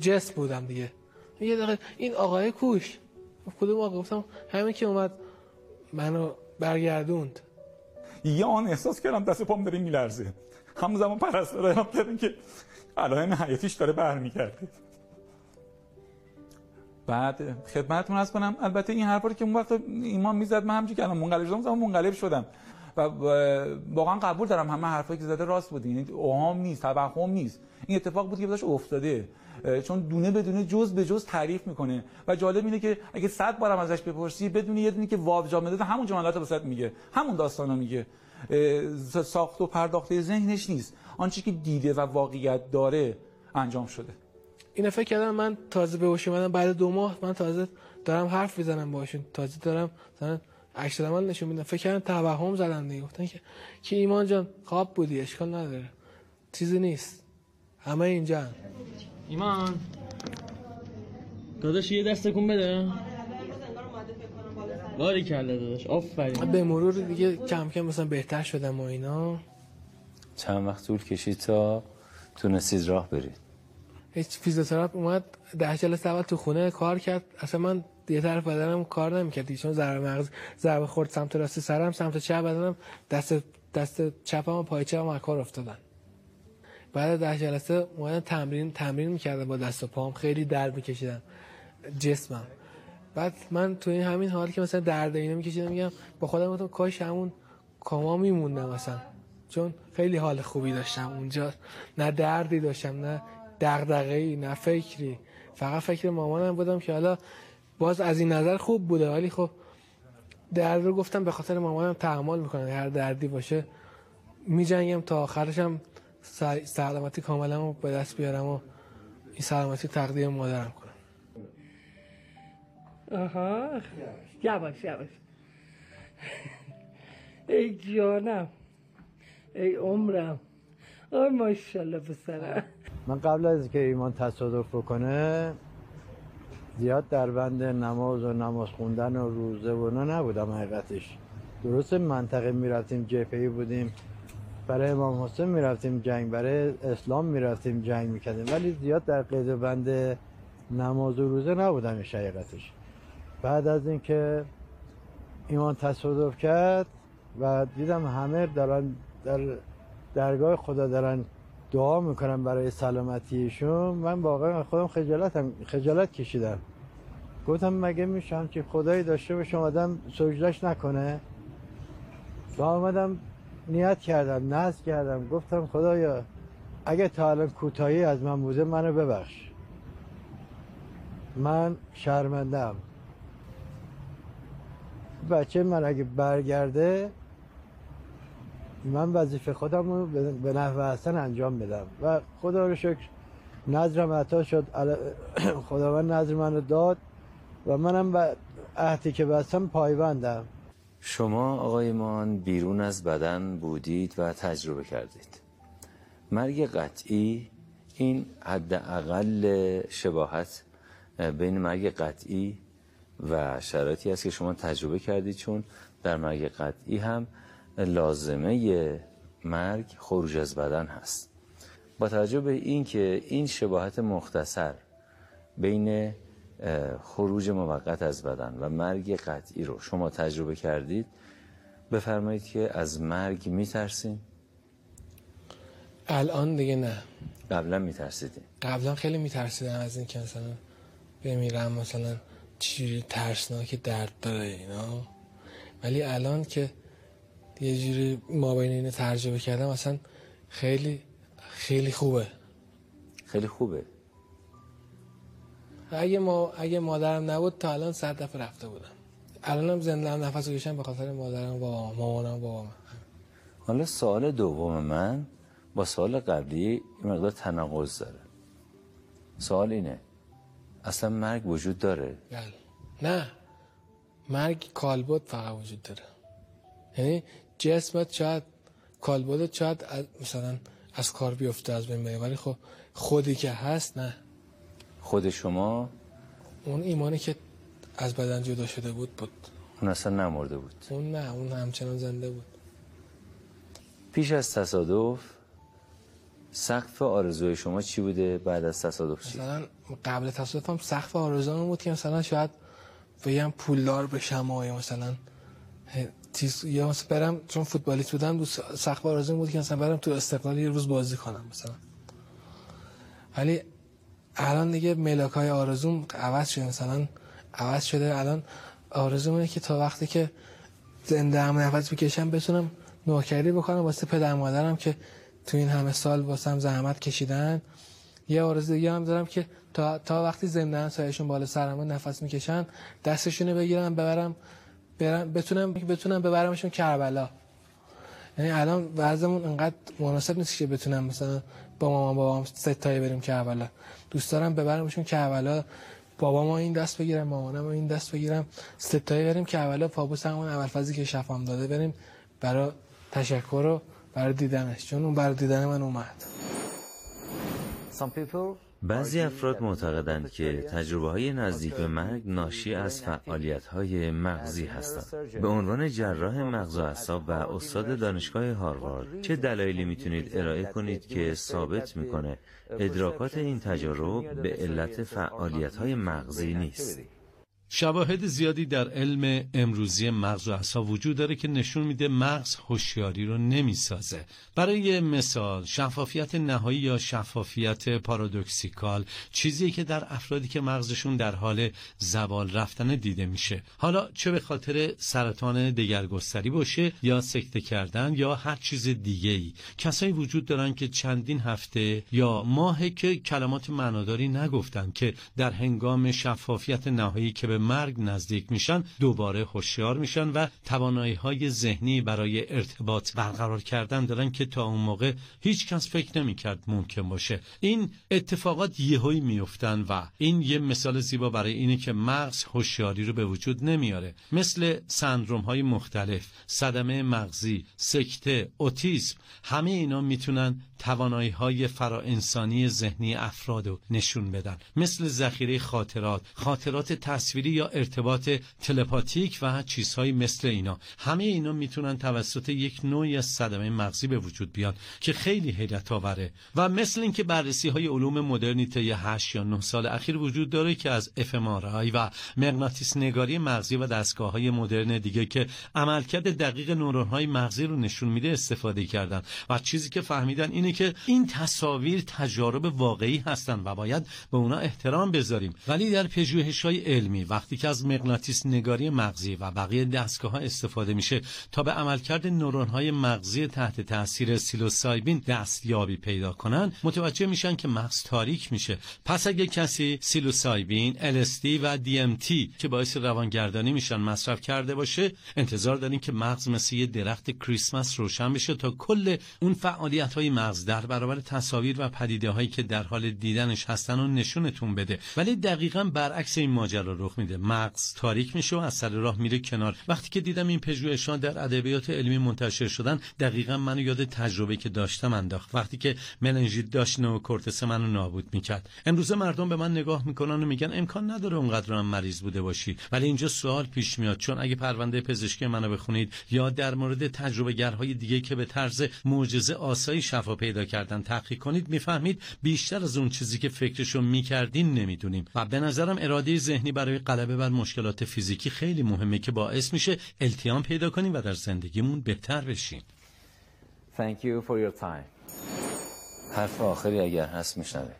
جس بودم دیگه. یه دقیقه این آقای کوش. کدوم آقا؟ گفتم همین که اومد منو برگردوند. یه آن احساس کردم دست پام داره میلرزه. همزمان پرستار اعلام کردن که علائم حیاتیش داره برمیگرده. بعد خدمتتون از کنم البته این حرفا که اون وقت ایمان می‌زد من که الان منقلب شدم اما منقلب شدم. و واقعا قبول دارم همه حرفایی که زده راست بود. یعنی اوهام نیست توهم نیست. این اتفاق بود که داشت افتاده. چون دونه بدونه جز به جز تعریف می‌کنه. و جالب اینه که اگه صد بارم ازش بپرسی بدون یه دونی که واو جا میده همون جملات واسط میگه. همون داستانو میگه. ساخت و پرداخته ذهنش نیست. آنچه که دیده و واقعیت داره انجام شده. اینو فکر کردم من تازه به هوش اومدم. بعد دو ماه من تازه دارم حرف می‌زنم باشون تازه دارم مثلا عمل نشون میدم. فکر کردم توهم زدن دیگه. گفتن که که ایمان جان؟ خواب بودی اشکال نداره. چیزی نیست. همه اینجا ایمان. داداش یه دست کن بده. باری کله داداش آفرین. به مرور دیگه کم کم مثلا بهتر شدم و اینا. چند وقت طول کشید تا تونستید راه برید؟ هیچ فیزیوتراپ اومد ده جلسه اول تو خونه کار کرد. اصلا من یه طرف بدنم کار نمی‌کرد چون ضربه مغز ضربه خورد سمت راست سرم سمت چپ بدنم دست دست چپم و پای چپم کار افتادن. بعد ده جلسه اومدن تمرین تمرین می‌کردم با دست و پام. خیلی درد میکشیدم. جسمم. بعد من تو این همین حالی که مثلا درد اینو میکشیدم میگم با خودم گفتم کاش همون کاما میموندم مثلا. چون خیلی حال خوبی داشتم اونجا. نه دردی داشتم نه دغدغه‌ای نه فکری. فقط فکر مامانم بودم که حالا باز از این نظر خوب بوده. ولی خب درد رو گفتم به خاطر مامانم تحمل می‌کنم. هر دردی باشه میجنگم تا آخرشم سلامتی کاملا رو به دست بیارم و این سلامتی تقدیم مادرم کنم. آها. یواش یواش. ای جانم. ای عمرم. آی ماشالله پسرم. من قبل از که ایمان تصادف بکنه زیاد در بند نماز و نماز خوندن و روزه و نه نبودم حقیقتش. درست منطقه می‌رفتیم جپهی بودیم. برای امام حسین می‌رفتیم جنگ برای اسلام می‌رفتیم جنگ می‌کردیم. ولی زیاد در قید بند نماز و روزه نبودم حقیقتش بعد از اینکه ایمان تصادف کرد و دیدم همه دارن در درگاه خدا دارن دعا می‌کنم برای سلامتیشون من واقعا خودم خجالتم خجالت کشیدم. گفتم مگه میشم که خدایی داشته باشه؟ آدم سجدش نکنه. و آمدم نیت کردم نزد کردم. گفتم خدایا اگه تا الان کوتاهی از من بوده منو ببخش. من شرمندم بچه من اگه برگرده من وظیفه خودم رو به نحو حسن انجام بدم. و خدا رو شکر نظرم عطا شد. خداوند نظر من رو داد و منم به عهدی که بستم پایبندم. شما آقای مان بیرون از بدن بودید و تجربه کردید. مرگ قطعی این حداقل شباهت بین مرگ قطعی و شرایطی است که شما تجربه کردید چون در مرگ قطعی هم لازمه مرگ خروج از بدن هست. با توجه به این که این شباهت مختصر بین خروج موقت از بدن و مرگ قطعی رو شما تجربه کردید بفرمایید که از مرگ میترسین؟ الان دیگه نه. قبلا میترسیدین؟ قبلا خیلی میترسیدم از این که مثلا بمیرم مثلا چی ترسناک درد داره اینا. ولی الان که یه جوری ما بین اینو ترجمه کردم اصلا خیلی خیلی خوبه. خیلی خوبه. اگه ما اگه مادرم نبود تا الان صد دفعه رفته بودم. الانم زنده هم نفس کشم به خاطر مادرم و بابام مامانم و بابام. حالا سوال دوم من با سوال قبلی این مقدار تناقض داره. سوال اینه اصلا مرگ وجود داره؟ بله. نه. مرگ کالبد فقط وجود داره. یعنی جسمت شاید کالبدت شاید مثلا از کار بیفته از بین بره. ولی خب خودی که هست نه. خود شما؟ اون ایمانی که از بدن جدا شده بود بود. اون اصلا نمرده بود. اون نه اون همچنان زنده بود. پیش از تصادف سقف آرزوی شما چی بوده بعد از تصادف چی؟ مثلا قبل تصادفم سقف آرزوام بود که مثلا شاید بگم پولدار بشم و یا مثلا چیز یا مثلا برم چون فوتبالیست بودم دو سقف آرزوم بود که مثلا برم تو استقلال یه روز بازی کنم مثلا. ولی الان دیگه ملاک های آرزوم عوض شده مثلا عوض شده. الان آرزوم اینه که تا وقتی که زنده هم نفس بکشم بتونم نوکری بکنم. واسه پدر مادرم که تو این همه سال واسه هم زحمت کشیدن. یه آرزو دیگه هم دارم که تا, تا وقتی زنده سایشون بالا سرم نفس می‌کشن دستشونو بگیرم ببرم برم بتونم بتونم ببرمشون کربلا. یعنی الان وضعمون انقدر مناسب نیست که بتونم مثلا با مامان بابام ستایی بریم کربلا. دوست دارم ببرمشون کربلا. بابا ما این دست بگیرم مامانم این دست بگیرم. ستایی بریم کربلا پابوس همون اول فازی که شفام داده بریم برای تشکر رو برای دیدنش. چون اون برای دیدن من اومد. بعضی افراد معتقدند که تجربه های نزدیک به مرگ ناشی از فعالیت های مغزی هستند. به عنوان جراح مغز و اعصاب و استاد دانشگاه هاروارد چه دلایلی می‌تونید ارائه کنید که ثابت می‌کنه ادراکات این تجارب به علت فعالیت های مغزی نیست؟ شواهد زیادی در علم امروزی مغز و اعصاب وجود داره که نشون میده مغز هوشیاری رو نمی‌سازه. برای مثال شفافیت نهایی یا شفافیت پارادوکسیکال چیزی که در افرادی که مغزشون در حال زوال رفتن دیده میشه. حالا چه به خاطر سرطان دگرگستری باشه یا سکته کردن یا هر چیز دیگه ای کسایی وجود دارن که چندین هفته یا ماهه که کلمات معناداری نگفتن که در هنگام شفافیت نهایی که به مرگ نزدیک میشن دوباره هوشیار میشن و توانایی های ذهنی برای ارتباط برقرار کردن دارن که تا اون موقع هیچ کس فکر نمی‌کرد ممکن باشه. این اتفاقات یهویی میفتن و این یه مثال زیبا برای اینه که مغز هوشیاری رو به وجود نمیاره. مثل سندروم های مختلف صدمه مغزی سکته اوتیسم همه اینا می‌تونن توانایی های فراانسانی ذهنی افراد رو نشون بدن. مثل ذخیره خاطرات خاطرات تصویری یا ارتباط تلپاتیک و چیزهایی مثل اینا. همه اینا می‌تونن توسط یک نوعی از صدمه مغزی به وجود بیان که خیلی حیرت آوره. و مثل اینکه بررسی های علوم مدرنی طی 8 یا 9 سال اخیر وجود داره که از اف و مغناطیس نگاری مغزی و دستگاه های مدرن دیگه که عملکرد دقیق نورون های مغزی رو نشون میده استفاده کردن. و چیزی که فهمیدن اینه که این تصاویر تجارب واقعی هستن و باید به اونا احترام بذاریم. ولی در پژوهش های علمی وقتی که از مغناطیس نگاری مغزی و بقیه دستگاه ها استفاده میشه تا به عملکرد نورون های مغزی تحت تاثیر سیلوسایبین دستیابی پیدا کنن متوجه میشن که مغز تاریک میشه. پس اگه کسی سیلوسایبین LSD و DMT که باعث روانگردانی میشن مصرف کرده باشه انتظار داریم که مغز مثل یه درخت کریسمس روشن بشه تا کل اون فعالیت های مغز در برابر تصاویر و پدیده هایی که در حال دیدنش هستن و نشونتون بده. ولی دقیقا برعکس این ماجرا رخ میده. مغز تاریک میشه و از سر راه میره کنار. وقتی که دیدم این پژوهشان در ادبیات علمی منتشر شدن دقیقا منو یاد تجربه که داشتم انداخت. وقتی که ملنژیت داشت و کورتس منو نابود می‌کرد. امروزه مردم به من نگاه می‌کنن و میگن امکان نداره اونقدر هم مریض بوده باشی. ولی اینجا سوال پیش میاد. چون اگه پرونده پزشکی منو بخونید یا در مورد تجربه گرهای دیگه که به طرز معجزه آسایی شفا پیدا کردن تحقیق کنید می‌فهمید بیشتر از اون چیزی که فکرشو می‌کردین نمی‌دونیم. و به نظرم اراده ذهنی برای غلبه بر مشکلات فیزیکی خیلی مهمه که باعث میشه التیام پیدا کنیم و در زندگیمون بهتر بشیم. Thank you for your time. حرف آخری اگر هست میشنوه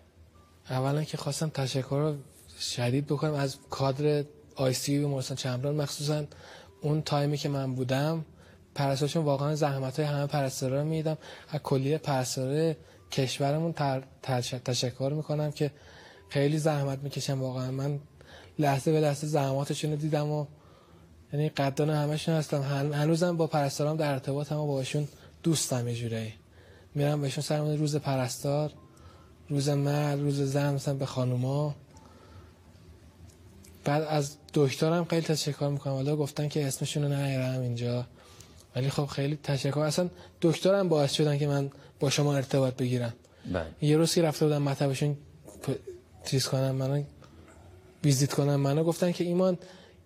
اولا که خواستم تشکر رو شدید بکنم از کادر آی سی و مرسان چمران. مخصوصا اون تایمی که من بودم پرستارشون واقعا زحمت های همه پرستارا رو میدم از کلیه پرستاره کشورمون تر... تشکر می‌کنم که خیلی زحمت می‌کشم واقعا من لحظه به لحظه زحماتشون رو دیدم و یعنی قدان همشون هستم. هنوزم با پرستارام در ارتباطم و باشون دوستم یه جورایی. میرم بهشون سرمون روز پرستار روز مرد روز زن مثلا به خانوما. بعد از دکترم خیلی تشکر می‌کنم. حالا گفتن که اسمشون رو نیارم اینجا. ولی خب خیلی تشکر. اصلا دکترم باعث شدن که من با شما ارتباط بگیرم. بله. یه روز که رفته بودم مطبشون چیز کنم منو ویزیت کنم منو گفتن که ایمان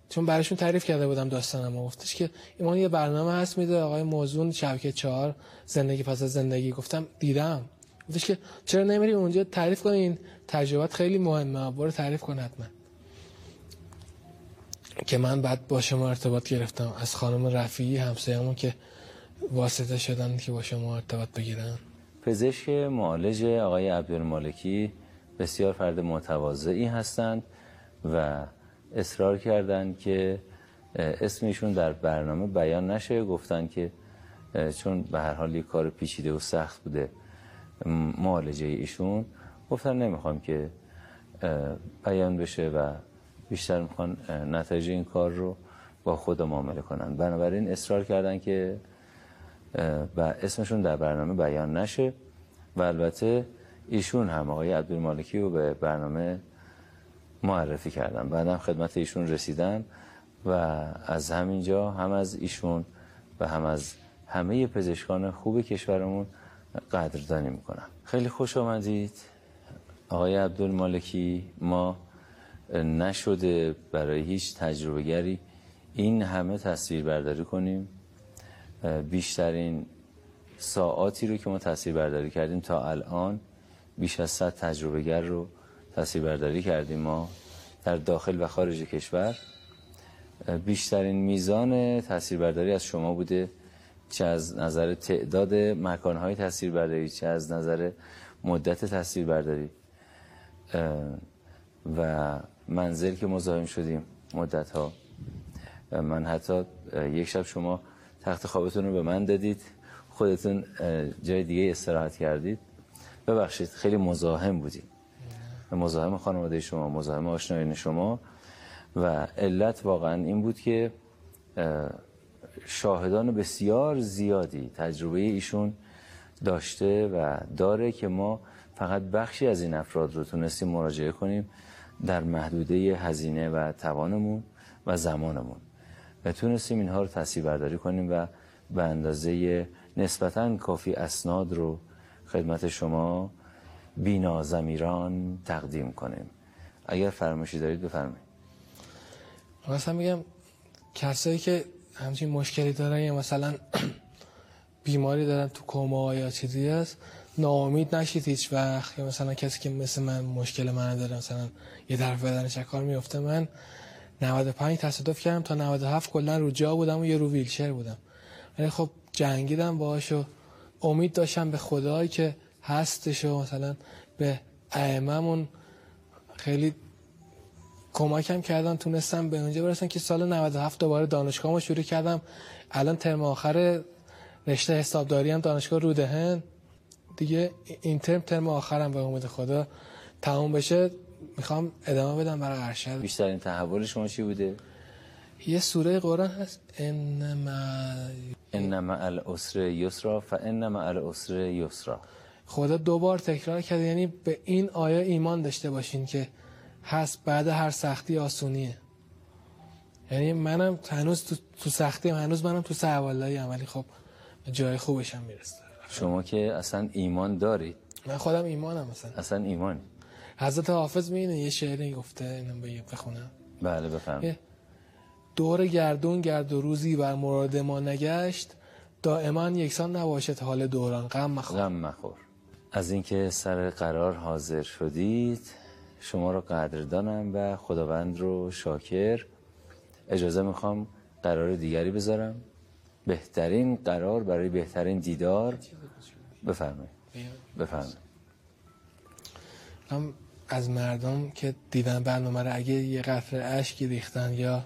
چون براشون تعریف کرده بودم داستانم گفتش که ایمان یه برنامه هست میده آقای موزون شبکه چهار زندگی پس از زندگی. گفتم دیدم. گفتش که چرا نمیری اونجا؟ تعریف کنی این تجربات خیلی مهمه. برو تعریف کن حتما. که من بعد با شما ارتباط گرفتم. از خانم رفیعی همسایه‌مون که واسطه شدن که با شما ارتباط بگیرن. پزشک معالج آقای عبدالمالکی بسیار فرد متواضعی هستند. و اصرار کردند که اه، اسم ایشون در برنامه بیان نشه. گفتن که چون به هر حال یک کار پیچیده و سخت بوده معالجه ایشون. گفتن نمی‌خوام که بیان بشه و بیشتر می‌خوان نتایج این کار رو با خود معامله کنن. بنابراین اصرار کردن که و اسمشون در برنامه بیان نشه. و البته ایشون هم آقای عبدالمالکی رو به برنامه معرفی کردم. بعدم خدمت ایشون رسیدم و از همینجا هم از ایشون و هم از همه پزشکان خوب کشورمون قدردانی می‌کنم. خیلی خوش آمدید. آقای عبدالمالکی ما نشده برای هیچ تجربهگری این همه تصویر برداری کنیم. بیشترین ساعاتی رو که ما تصویر برداری کردیم تا الان بیش از 100 تجربهگر رو تصویر برداری کردیم ما در داخل و خارج کشور. بیشترین میزان تصویر برداری از شما بوده چه از نظر تعداد مکانهای تصویر برداری چه از نظر مدت تصویر برداری. و منزل که مزاحم شدیم مدت ها من حتی یک شب شما تخت خوابتون رو به من دادید. خودتون جای دیگه استراحت کردید. ببخشید خیلی مزاحم بودیم. مزاحم خانواده شما مزاحم آشنایان شما. و علت واقعا این بود که شاهدان بسیار زیادی تجربه ایشون داشته و داره که ما فقط بخشی از این افراد رو تونستیم مراجعه کنیم در محدوده هزینه و توانمون و زمانمون. و تونستیم اینها رو تصویر برداری کنیم و به اندازه نسبتا کافی اسناد رو خدمت شما بینا زمیران تقدیم کنیم. اگر فرمایشی دارید بفرمایید. مثلا میگم کسایی که همچین مشکلی دارن یا مثلا بیماری دارن تو کما یا چیزی هست ناامید نشید هیچ وقت. یا مثلا کسی که مثل من مشکل من داره مثلا یه طرف بدن چکار میفته من 95 تصادف کردم تا 97 کلا رو جا بودم و یه رو ویلچر بودم. ولی خب جنگیدم باهاش و امید داشتم به خدایی که هستش و مثلا به ائممون خیلی کمکم کردن تونستم به اونجا برسم که سال 97 دوباره دانشگاهمو شروع کردم. الان ترم آخر رشته حسابداری هم دانشگاه رودهن. دیگه این ترم ترم آخرم به امید خدا تموم بشه. می‌خوام ادامه بدم برای ارشد. بیشترین تحول شما چی بوده؟ یه سوره قرآن هست. انما انما الاسر یسرا فانما الاسر یسرا. خدا دوبار تکرار کرده یعنی به این آیه ایمان داشته باشین که هست بعد هر سختی آسونیه. یعنی منم هنوز تو, تو سختی هم. هنوز منم تو سوالایی هم ولی خب جای خوبشم می‌رسه. شما که اصلا ایمان دارید من خودم ایمانم مثلا اصلا ایمانی؟ حضرت حافظ میینه یه شعری گفته اینم بخونم. بله بفرمایید. دور گردون گرد و روزی بر مراد ما نگشت دائما یکسان نباشد حال دوران. غم مخور. غم مخور. از اینکه سر قرار حاضر شدید شما رو قدردانم و خداوند رو شاکر. اجازه می‌خوام قرار دیگری بذارم. بهترین قرار برای بهترین دیدار. بفرمایید. بفرمایید. از مردم که دیدن برنامه رو اگه یه قطره اشکی ریختن یا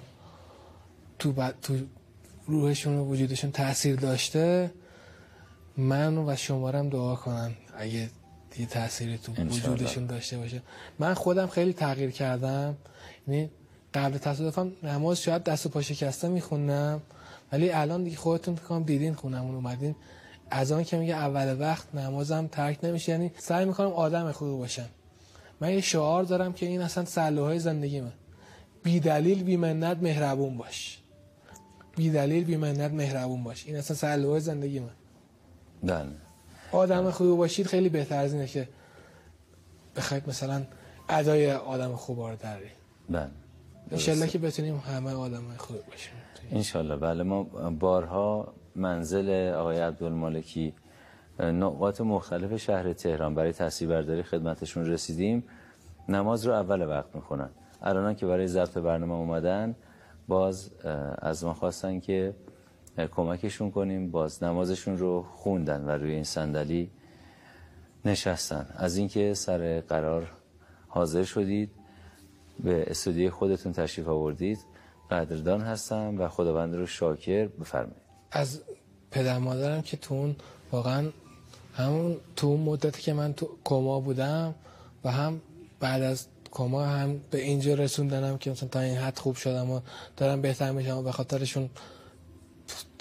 تو, ب... تو روحشون و وجودشون تاثیر داشته من و شمارم دعا کنن. اگه یه تأثیری تو وجودشون داشته باشه. من خودم خیلی تغییر کردم. یعنی قبل تصادفم نماز شاید دست و پا شکسته می‌خونم ولی الان دیگه خودتون کنم دیدین خونمون اومدین. از آن که میگه اول وقت نمازم ترک نمیشه یعنی سعی می‌کنم آدم خوبی باشم. من یه شعار دارم که این اصلا سلوهای زندگی من. بی دلیل بی منت مهربون باش. بی دلیل بی منت مهربون باشی این اصلا سلوه زندگی من. بله. آدم خوبی باشید خیلی بهتر از اینه که بخواید مثلا ادای آدم خوب رو داری بله انشالله که بتونیم همه آدم خوب باشیم. انشالله بله. ما بارها منزل آقای عبدالمالکی نقاط مختلف شهر تهران برای تصویر برداری خدمتشون رسیدیم. نماز رو اول وقت می‌خونن. الان که برای ضبط برنامه اومدن باز از ما خواستن که کمکشون کنیم باز نمازشون رو خوندن و روی این صندلی نشستن. از اینکه سر قرار حاضر شدید به استودیوی خودتون تشریف آوردید. قدردان هستم و خداوند رو شاکر بفرمایید. از پدر مادرم که تو اون واقعا همون تو اون مدتی که من تو کما بودم و هم بعد از کما هم به اینجا رسوندنم که مثلا تا این حد خوب شدم و دارم بهتر میشم و به خاطرشون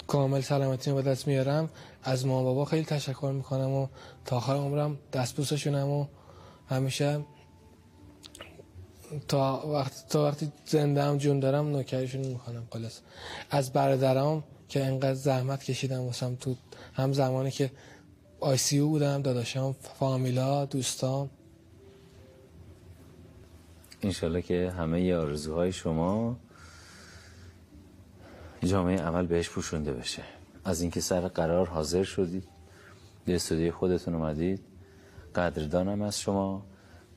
کامل سلامتی به دست میارم. از مامان بابا خیلی تشکر می‌کنم و تا آخر عمرم دستبوسشونم و همیشه تا وقت تا وقتی زنده هم جون دارم نوکریشون می‌کنم. خلاص. از برادرام که انقدر زحمت کشیدم واسم تو هم زمانی که آی سی او بودم داداشام فامیلا دوستام انشالله که همه آرزوهای شما جامعه عمل بهش پوشونده بشه. از اینکه سر قرار حاضر شدید به استودیوی خودتون اومدید. قدردانم از شما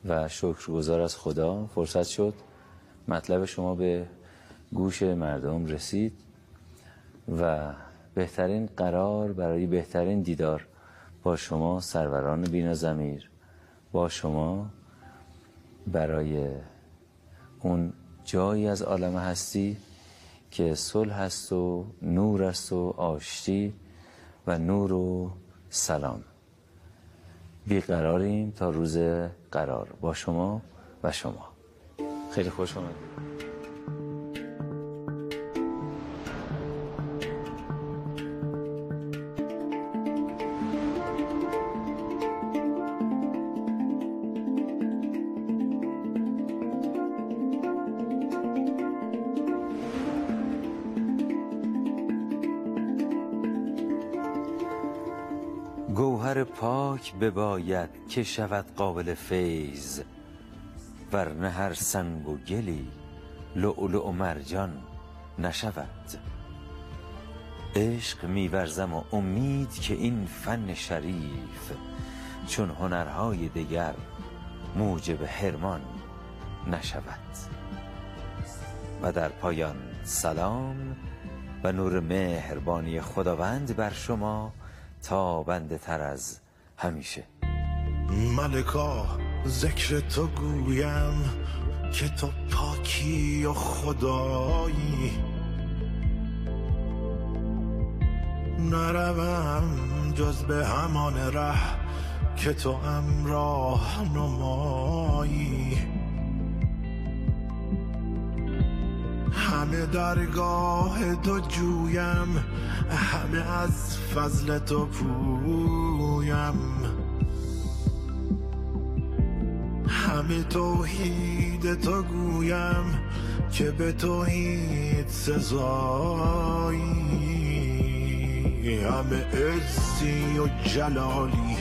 و شکرگزار از خدا. فرصت شد مطلب شما به گوش مردم رسید و بهترین قرار برای بهترین دیدار با شما سروران بینا زمیر با شما برای اون جایی از عالم هستی که صلح است و نور است و آشتی و نور و سلام. بیقراریم تا روز قرار با شما و شما. خیلی خوش آمدید پاک بباید که شود قابل فیض ورنه هر سنگ و گلی لؤلؤ و مرجان نشود. عشق میورزم و امید که این فن شریف چون هنرهای دگر موجب حرمان نشود. و در پایان سلام و نور مهربانی خداوند بر شما تابنده تر از همیشه. ملکا ذکر تو گویم که تو پاکی و خدایی. نروم جز به همان ره که تو امراه نمایی. همه درگاه تو جویم همه از فضل تو پویم. همه توحید تو گویم که به توحید سزایی. همه عزی و جلالی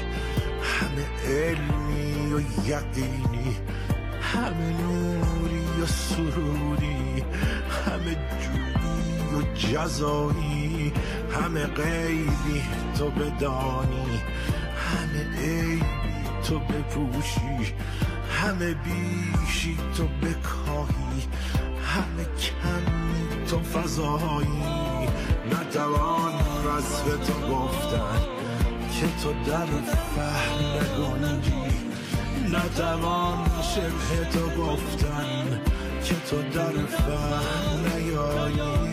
همه علمی و یقینی همه نوری و سرودی همه جویی و جزایی همه غیبی تو بدانی همه عیبی تو بپوشی همه بیشی تو بکاهی همه کمی تو فضایی. نتوان وصف تو گفتن که تو در فهم نگنجی نتوان شبه تو گفتن که تو در فهم نیایی.